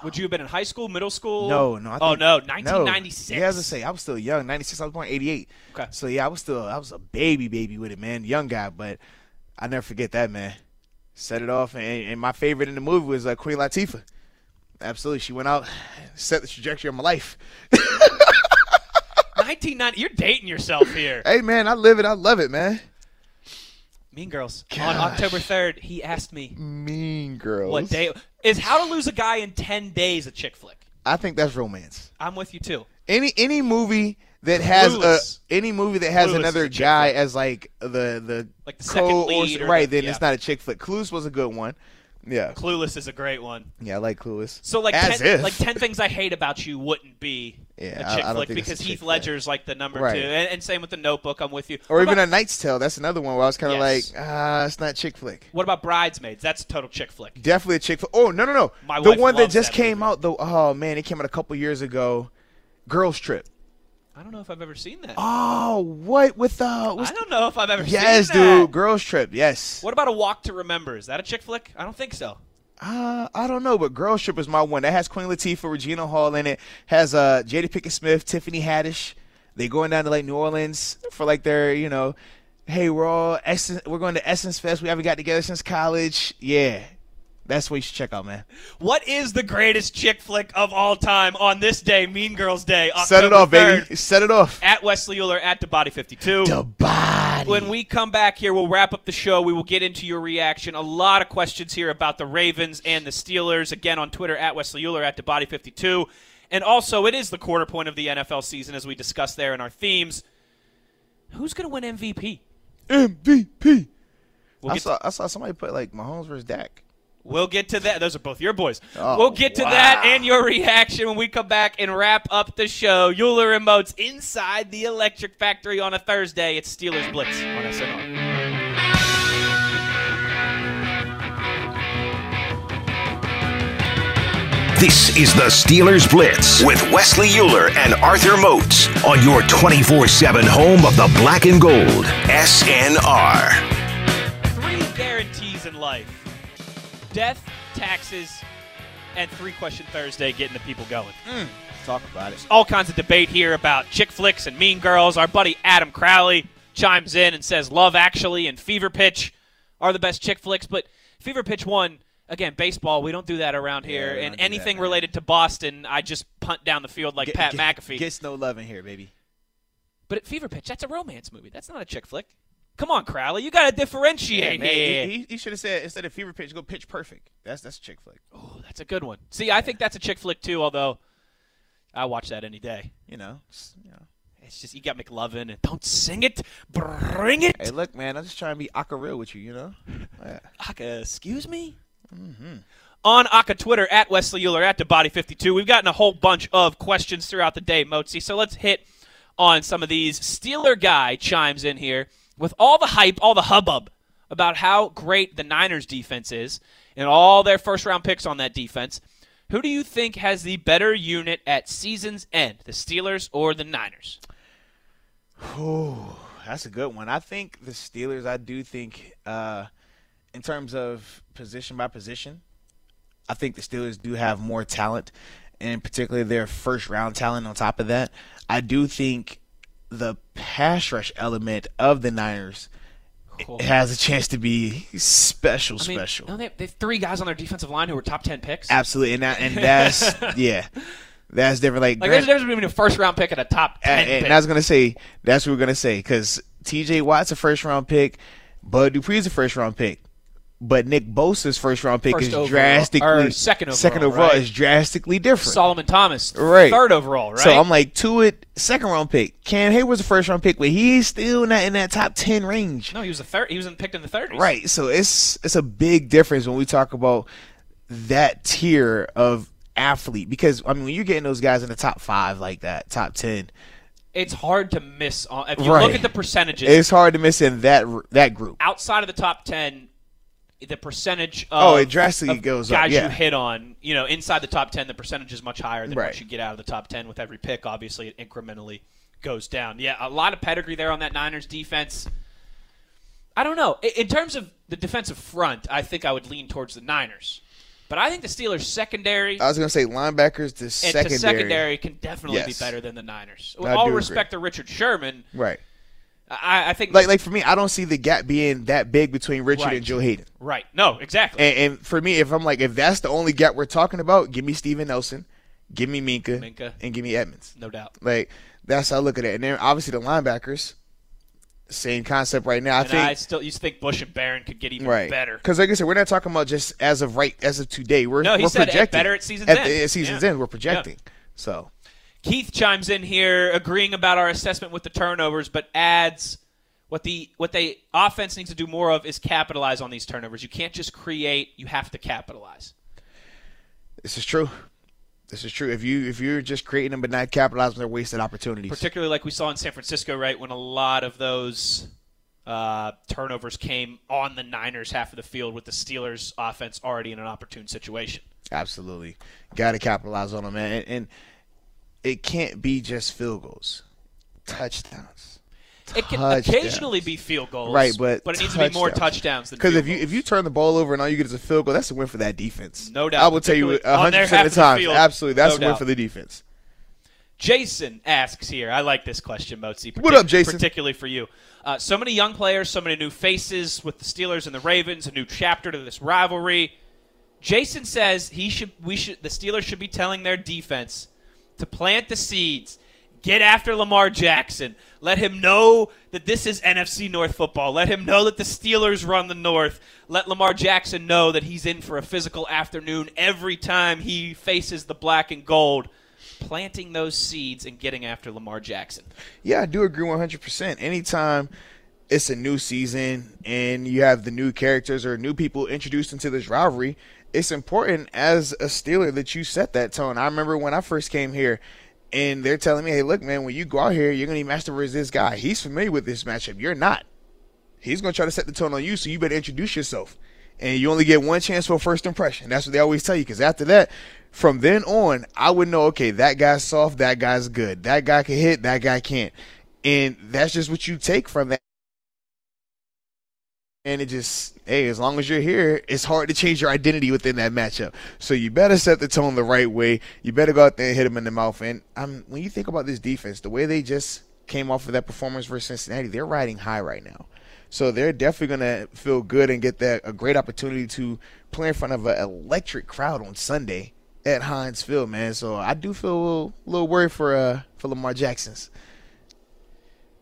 Would you have been in high school, middle school? No, no. I oh think- no, no. 1996. Yeah, as I say, I was still young. 96. I was born 88. Okay. So yeah, I was still I was a baby, baby with it, man. Young guy, but I never forget that man. Set it off, and, and my favorite in the movie was uh, Queen Latifah. Absolutely, she went out, set the trajectory of my life. 1990. You're dating yourself here. Hey man, I live it. I love it, man. mean Girls. On October 3rd, he asked me Mean girls. what day is How to Lose a Guy in 10 Days a chick flick. I think that's romance. I'm with you too. Any any movie that has a any movie that has Clueless is another a chick guy flick. as like the the Like the second co- or- lead or right, the- then yeah. it's not a chick flick. Clueless was a good one. Yeah, Clueless is a great one. yeah, I like Clueless. So like as 10, if. like 10 things I hate about you wouldn't be Yeah, a I- chick I don't flick think it's a because chick Heath flick. Ledger's like the number Right. two, and, and same with the Notebook. I'm with you. or What even about, a Knight's Tale. That's another one where I was kind of Yes. like, ah, it's not chick flick. what about Bridesmaids? That's a total chick flick. Definitely a chick flick. Oh no no no, My the wife one that loves just that came movie. out. though. oh man, it came out a couple years ago. Girls Trip. I don't know if I've ever seen that. Oh, what with the? what's- I don't know if I've ever yes, seen that. Yes, dude. Girls Trip. Yes. What about a Walk to Remember? Is that a chick flick? I don't think so. Uh, I don't know, but Girls Trip is my one. That has Queen Latifah, Regina Hall in it. Has uh Jada Pinkett Smith, Tiffany Haddish. They going down to like New Orleans for like their, you know, hey, we're all Essence, we're going to Essence Fest. We haven't got together since college. Yeah, that's what you should check out, man. What is the greatest chick flick of all time on this day, Mean Girls Day? October Set it off, 3rd, baby. Set it off. At Wesley Euler at the Body 52. The body. When we come back here, we'll wrap up the show. We will get into your reaction. A lot of questions here about the Ravens and the Steelers. Again, on Twitter at Wesley Euler at the Body 52. And also, it is the quarter point of the NFL season, as we discussed there in our themes. Who's going to win MVP? MVP. We'll I saw I saw somebody put like Mahomes versus Dak. We'll get to that. Those are both your boys. Oh, we'll get to wow. that and your reaction when we come back and wrap up the show. Euler and Moats inside the Electric Factory on a Thursday. It's Steelers Blitz on SNR. This is the Steelers Blitz with Wesley Euler and Arthur Moats on your 24 7 home of the black and gold. SNR. three guarantees in life death, taxes, and three question Thursday getting the people going. Mm. Talk about it. All kinds of debate here about chick flicks and mean girls. Our buddy Adam Crowley chimes in and says Love Actually and Fever Pitch are the best chick flicks, but Fever Pitch won. Again, baseball, we don't do that around here. we and don't that, anything related to Boston, I just punt down the field like Pat McAfee. Gets no love in here, baby. but at Fever Pitch, that's a romance movie. That's not a chick flick. Come on, Crowley. You got to differentiate man, here. he, he, he should have said instead of fever pitch, go pitch perfect. That's that's a chick flick. Oh, that's a good one. See, I think that's a chick flick too. Although I watch that any day. You know, just, you know. It's just you got McLovin and don't sing it, bring it. Hey, look, man, I'm just trying to be aka real with you. You know. Yeah. Aka, excuse me. Mm-hmm. On Aka Twitter at Wesley Euler at the Body 52. We've gotten a whole bunch of questions throughout the day, Moatsy. So let's hit on some of these. Steeler guy chimes in here with all the hype, all the hubbub about how great the Niners defense is and all their first round picks on that defense. Who do you think has the better unit at season's end, the Steelers or the Niners? Ooh, that's a good one. I think the Steelers. I do think, uh, in terms of position by position, I think the Steelers do have more talent, and particularly their first round talent. On top of that, I do think the pass rush element of the Niners Cool. has a chance to be special. I mean, special. no, they, they have three guys on their defensive line who were top 10 picks. Absolutely, and that, and that's yeah, that's different. Like, Like, Grant- there's a difference between a first round pick and a top uh, 10 and, and. I was gonna say that's what we're gonna say because T.J. Watt's a first round pick. Bud Dupree's a first round pick. But Nick Bosa's first round pick First is overall- drastically or second overall, right? is drastically different. Solomon Thomas, Right. third overall, right? So I'm like, to it, second round pick. Cam Heyward's a first round pick, but he's still not in that top ten range. no, he was the third. He was in, picked in the 30s. Right. So it's it's a big difference when we talk about that tier of athlete because I mean when you're getting those guys in the top five like that, top ten, It's hard to miss. On, if you Right. look at the percentages it's hard to miss in that that group. outside of the top 10, the percentage of, Oh, it drastically goes up, guys yeah. you hit on, you know, inside the top 10, the percentage is much higher than Right. once you get out of the top 10 with every pick. Obviously, it incrementally goes down. Yeah, a lot of pedigree there on that Niners defense. I don't know. In- terms of the defensive front, I think I would lean towards the Niners. But I think the Steelers secondary I was gonna say linebackers to and secondary. secondary can definitely Yes. be better than the Niners. With I all do agree. respect to Richard Sherman, Right. I, I think Like like for me, I don't see the gap being that big between Richard Right. and Joe Haden. right. No, exactly. And, and for me, if I'm like, if that's the only gap we're talking about, give me Steven Nelson, give me Minkah, Minkah. and give me Edmunds. no doubt. Like that's how I look at it. And then obviously the linebackers, same concept right now. I and think I still used to think Bush and Barron could get even right better. because like I said, we're not talking about just as of right as of today. We're No, he we're said projecting better at season's at end. The, at season's Yeah. end, we're projecting. So Keith chimes in here agreeing about our assessment with the turnovers, but adds what the what they offense needs to do more of is capitalize on these turnovers. You can't just create, you have to capitalize. this is true. This is true. If you if you're just creating them but not capitalizing, they're wasted opportunities. Particularly like we saw in San Francisco, right, when a lot of those uh, turnovers came on the Niners half of the field with the Steelers offense already in an opportune situation. Absolutely, got to capitalize on them, man. And, and it can't be just field goals, touchdowns. It can Touchdowns. occasionally be field goals, Right, but but it needs to be more touchdowns than Because if you goals. if you turn the ball over and all you get is a field goal, that's a win for that defense. No doubt, I will tell you hundred percent of the time. Absolutely, that's no a win doubt. for the defense. Jason asks here. I like this question, Moatsy. What up, Jason? Particularly for you. Uh, so many young players, so many new faces with the Steelers and the Ravens. A new chapter to this rivalry. Jason says he should. We should. The Steelers should be telling their defense to plant the seeds. Get after Lamar Jackson. Let him know that this is NFC North football. Let him know that the Steelers run the North. Let Lamar Jackson know that he's in for a physical afternoon every time he faces the black and gold planting those seeds and getting after Lamar Jackson. Yeah, I do agree one hundred percent. Anytime it's a new season and you have the new characters or new people introduced into this rivalry, it's important as a Steeler that you set that tone. I remember when I first came here and they're telling me, Hey, look, man, when you go out here, you're gonna be matched up with this guy. He's familiar with this matchup. You're not. He's gonna try to set the tone on you, so you better introduce yourself. And you only get one chance for a first impression. That's what they always tell you. Because after that, from then on, I would know. Okay, that guy's soft. That guy's good. That guy can hit. That guy can't. And that's just what you take from that. And it just, hey, as long as you're here, it's hard to change your identity within that matchup. So you better set the tone the right way. You better go out there and hit them in the mouth. And um, when you think about this defense, the way they just came off of that performance versus Cincinnati, they're riding high right now. So they're definitely going to feel good and get that a great opportunity to play in front of an electric crowd on Sunday at Heinz Field, man. So I do feel a little, little worried for uh, for Lamar Jackson's.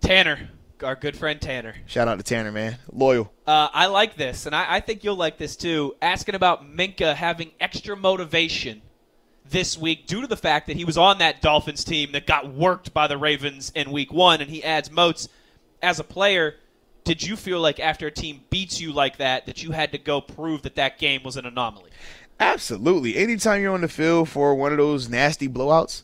Tanner, our good friend Tanner. Shout out to Tanner, man. Loyal. Uh, I like this, and I, I think you'll like this too. Asking about Minkah having extra motivation this week due to the fact that he was on that Dolphins team that got worked by the Ravens in week one, and he adds moats as a player. Did you feel like after a team beats you like that, that you had to go prove that that game was an anomaly? Absolutely. Anytime you're on the field for one of those nasty blowouts,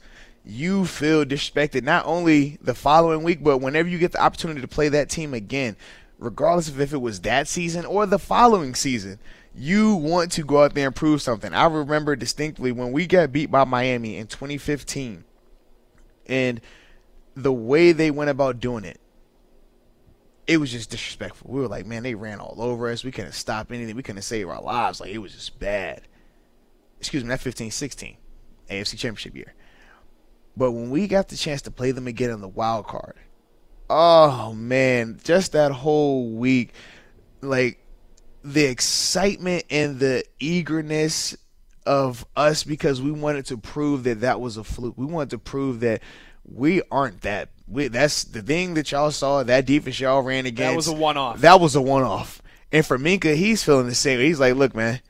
you feel disrespected not only the following week, but whenever you get the opportunity to play that team again, regardless of if it was that season or the following season. You want to go out there and prove something. I remember distinctly when we got beat by Miami in 2015 and the way they went about doing it it was just disrespectful. We were like, man, they ran all over us. We couldn't stop anything. We couldn't save our lives. Like, it was just bad. Excuse me, that 15 16, AFC Championship year. But when we got the chance to play them again in the wild card, oh, man, just that whole week, like, the excitement and the eagerness of us because we wanted to prove that that was a fluke. We wanted to prove that we aren't that. We, that's the thing that y'all saw. That defense y'all ran against. That was a one-off. That was a one-off. And for Minkah, he's feeling the same. He's like, look, man,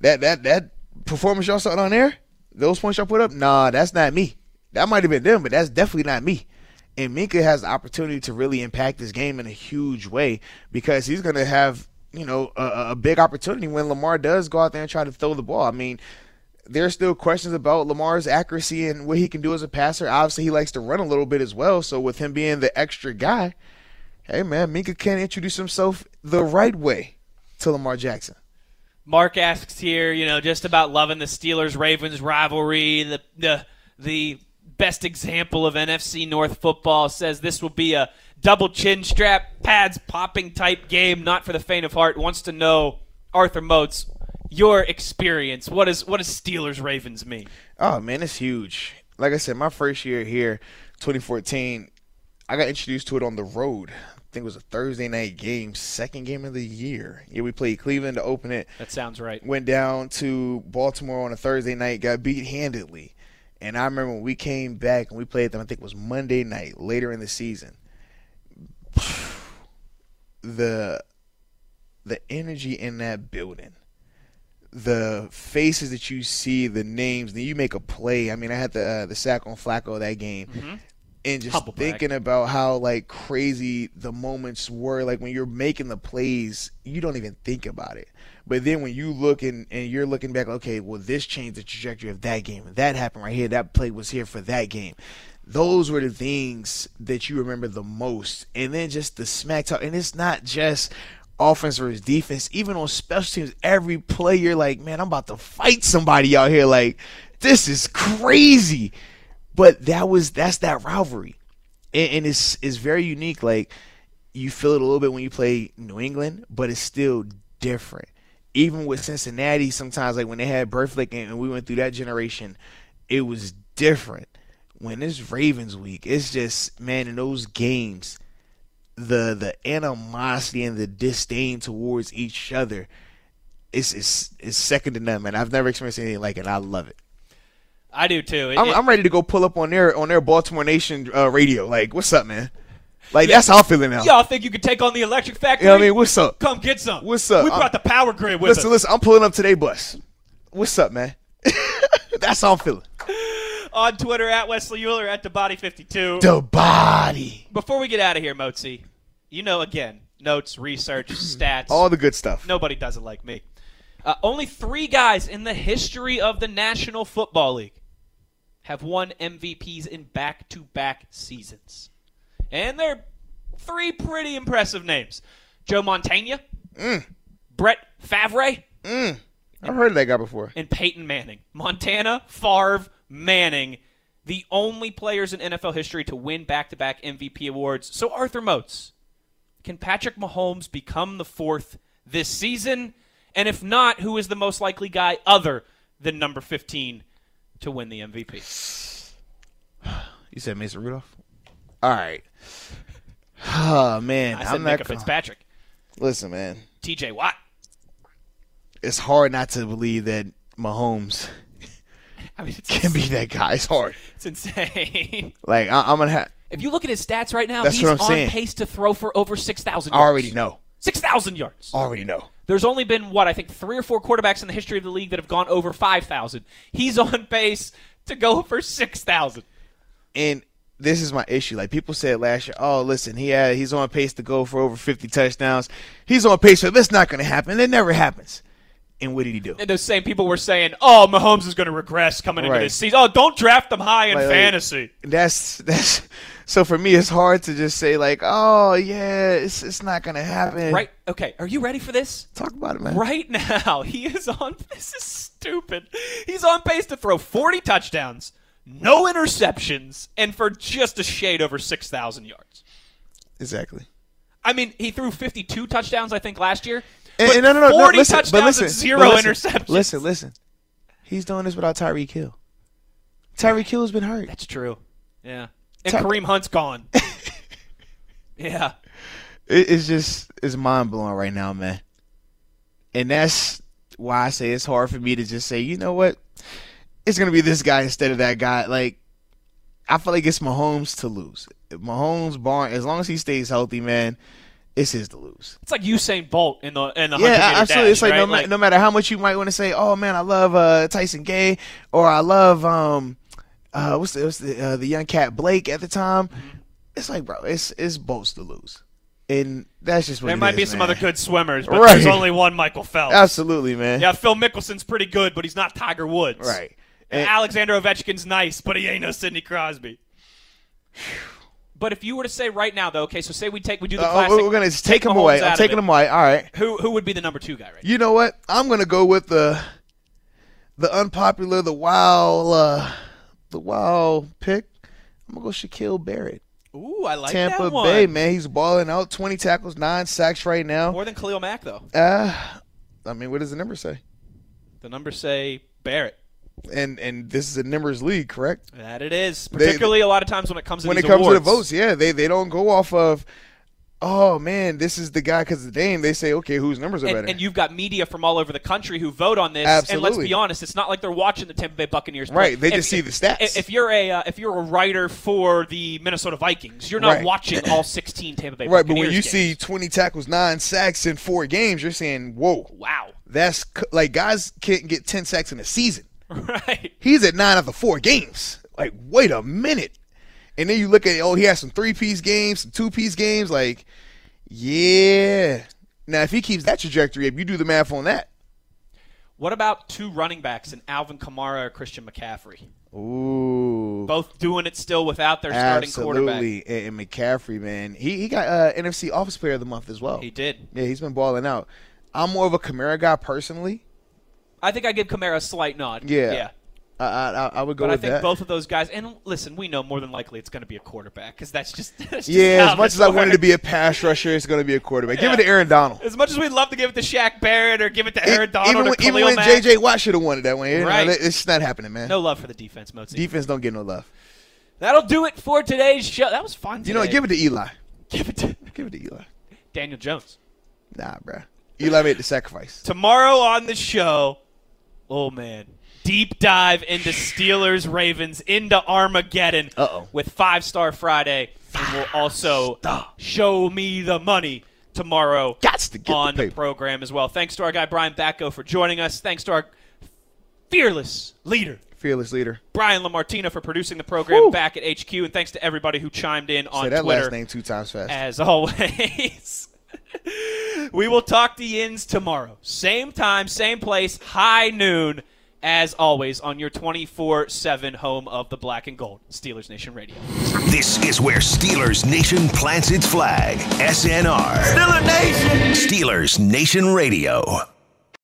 that that that performance y'all saw on there, those points y'all put up, nah, that's not me. That might have been them, but that's definitely not me. And Minkah has the opportunity to really impact this game in a huge way because he's going to have, you know, a, a big opportunity when Lamar does go out there and try to throw the ball. I mean, there's still questions about Lamar's accuracy and what he can do as a passer. Obviously, he likes to run a little bit as well. So with him being the extra guy, hey man, Minkah can introduce himself the right way to Lamar Jackson. Mark asks here, you know, just about loving the Steelers Ravens rivalry, the the the best example of NFC North football says this will be a double chin strap pads popping type game, not for the faint of heart. Wants to know Arthur Moats your experience. What is what does Steelers Ravens mean? Oh man, it's huge. Like I said, my first year here, 2014, I got introduced to it on the road. I think it was a Thursday night game, second game of the year. Yeah, we played Cleveland to open it. That sounds right. Went down to Baltimore on a Thursday night, got beat handedly. And I remember when we came back and we played them, I think it was Monday night, later in the season. The the energy in that building the faces that you see, the names, then you make a play. I mean, I had the uh, the sack on Flacco that game, mm-hmm. and just Humble thinking brag. about how like crazy the moments were. Like when you're making the plays, you don't even think about it. But then when you look and, and you're looking back, okay, well this changed the trajectory of that game. That happened right here. That play was here for that game. Those were the things that you remember the most. And then just the smack talk. And it's not just offense versus defense, even on special teams, every play you're like, man, I'm about to fight somebody out here. Like, this is crazy. But that was that's that rivalry, and, and it's it's very unique. Like, you feel it a little bit when you play New England, but it's still different. Even with Cincinnati, sometimes like when they had Burfict and we went through that generation, it was different. When it's Ravens week, it's just man in those games the the animosity and the disdain towards each other is is is second to none, man. I've never experienced anything like it. I love it. I do too. It- I'm, it- I'm ready to go pull up on their on their Baltimore Nation uh, radio. Like, what's up, man? Like that's how I'm feeling now. Y'all think you could take on the electric factory? You know what I mean? What's up? Come get some. What's up? We brought I'm- the power grid with Listen, us. Listen, listen. I'm pulling up today bus. What's up, man? that's how I'm feeling. On Twitter at Wesley Euler at the Body 52. The body, Before we get out of here, Moatsy, you know again notes, research, stats. all the good stuff. Nobody does it like me. Uh, only three guys in the history of the National Football League have won MVPs in back-to-back seasons, and they're three pretty impressive names: Joe Montana, mm. Brett Favre, mm. I've heard of that guy before. and Peyton Manning. Montana, Favre, Manning, the only players in NFL history to win back-to-back MVP awards. So Arthur Moats, can Patrick Mahomes become the fourth this season? And if not, who is the most likely guy other than number 15 to win the MVP? You said Mason Rudolph. All right. Oh man, I said I'm not. Minkah Fitzpatrick. Listen, man. TJ Watt. It's hard not to believe that Mahomes I mean, can be that guy. It's hard. it's insane. Like I, I'm gonna have. If you look at his stats right now, That's he's what I'm on saying. pace to throw for over 6,000 I yards. already know. 6,000 yards. I Already know. There's only been what I think three or four quarterbacks in the history of the league that have gone over five thousand. He's on pace to go for six thousand. And this is my issue. Like people said last year, oh listen, he had he's on pace to go for over 50 touchdowns. He's on pace for that's not going to happen. It never happens. And what did he do? And those same people were saying, "Oh, Mahomes is going to regress coming into this season. Oh, don't draft him high in Like- like- fantasy." That's that's so for me it's hard to just say like, oh yeah, it's it's not going to happen. Right? Okay. Are you ready for this? Talk about it, man. Right now, he is on. This is stupid. He's on pace to throw 40 touchdowns, no interceptions, and for just a shade over 6,000 yards. Exactly. I mean, he threw 52 touchdowns, I think, last year. And, and no, no, no, no, 40 listen, touchdowns but listen, and zero but listen, interceptions. Listen, listen. He's doing this without Tyreek Hill. Tyreek Hill's been hurt. That's true. Yeah. And Ty- Kareem Hunt's gone. yeah. It, it's just it's mind blowing right now, man. And that's why I say it's hard for me to just say, you know what, it's gonna be this guy instead of that guy. Like, I feel like it's Mahomes to lose. If Mahomes, Barn, as long as he stays healthy, man, it's his to lose. It's like Usain Bolt in the in the Yeah, 100 meter absolutely. dash, it's like, right? no, ma- no matter how much you might want to say, oh man, I love uh, Tyson Gay, or I love um, uh, what's the, what's the, uh, the young cat Blake at the time. Mm-hmm. It's like, bro, it's it's Bolts to lose, and that's just what there might is, be some man. other good swimmers, but Right. there's only one Michael Phelps. Absolutely, man. Yeah, Phil Mickelson's pretty good, but he's not Tiger Woods. Right. And And- Alexander Ovechkin's nice, but he ain't no Sidney Crosby. But if you were to say right now, though, okay, so say we take we do the Uh, classic. we're gonna just take him Mahomes away. out I'm of taking it. him away. All right. Who who would be the number two guy right You know what? I'm gonna go with the the unpopular, the wild, uh, the wild pick. I'm gonna go Shaquille Barrett. now? Ooh, I like Tampa that one. Tampa Bay, man, he's balling out. 20 tackles, nine sacks right now. More than Khalil Mack, though. Uh, I mean, what does the number say? The numbers say Barrett. And and this is a numbers league, correct? That it is. Particularly a lot of times when it comes to when it comes awards. to the votes, yeah, they they don't go off of, oh man, this is the guy because the name. They say, okay, whose numbers are And, better? and you've got media from all over the country who vote on this. And let's be honest, it's not like they're watching the Tampa Bay Buccaneers. play. Right, they If- just see the stats. If, if you're a uh, if you're a writer for the Minnesota Vikings, you're not Right. watching all 16 Tampa Bay right, but when Buccaneers you see 20 tackles, nine sacks in four games, you're saying, whoa, wow, that's like guys can't get 10 sacks in a season. right? He's at nine out of four games. Like, wait a minute. And then you look at oh, he has some three piece games, some two piece games. Like, yeah. Now, if he keeps that trajectory up, you do the math on that. What about two running backs in Alvin Kamara or Christian McCaffrey? Ooh, Both doing it still without their starting quarterback. absolutely. And, and McCaffrey, man, he he got uh, NFC Office Player of the Month as well. He did. Yeah, he's been balling out. I'm more of a Kamara guy personally. I think I give Kamara a slight nod. Yeah. yeah. I I, I would go to that. But I think that. both of those guys, and listen, we know more than likely it's going to be a quarterback because that's just, that's just yeah, as much as I wanted to be a pass rusher, it's going to be a quarterback. Give it to Aaron Donald. As much as we'd love to give it to Shaq Barrett or give it to Aaron Donald even or when, even when J.J. Watt should have won it that way, Right. it's not happening, man. no love for the defense, Moatsy. Defense don't get no love. That'll do it for today's show. That was fun. You know, give it to Eli. give it to Give it to Eli. Daniel Jones. Nah, bruh. Eli made the sacrifice. Tomorrow on the show, oh man, deep dive into Steelers Ravens into Armageddon Uh-oh. with Five Star Friday, and we'll also show me the money tomorrow Gots to get on the the, program as well. Thanks to our guy Brian Batko for joining us. Thanks to our fearless leader. Fearless leader. Brian Lamartina for producing the program back at HQ, and thanks to everybody who chimed in on Say that Twitter. last name two times fast. As always, we will talk to Yins tomorrow. Same time, same place, high noon, as always, on your 24 7 home of the black and gold, Steelers Nation Radio. This is where Steelers Nation plants its flag. SNR. Steeler Nation. Steelers Nation Radio.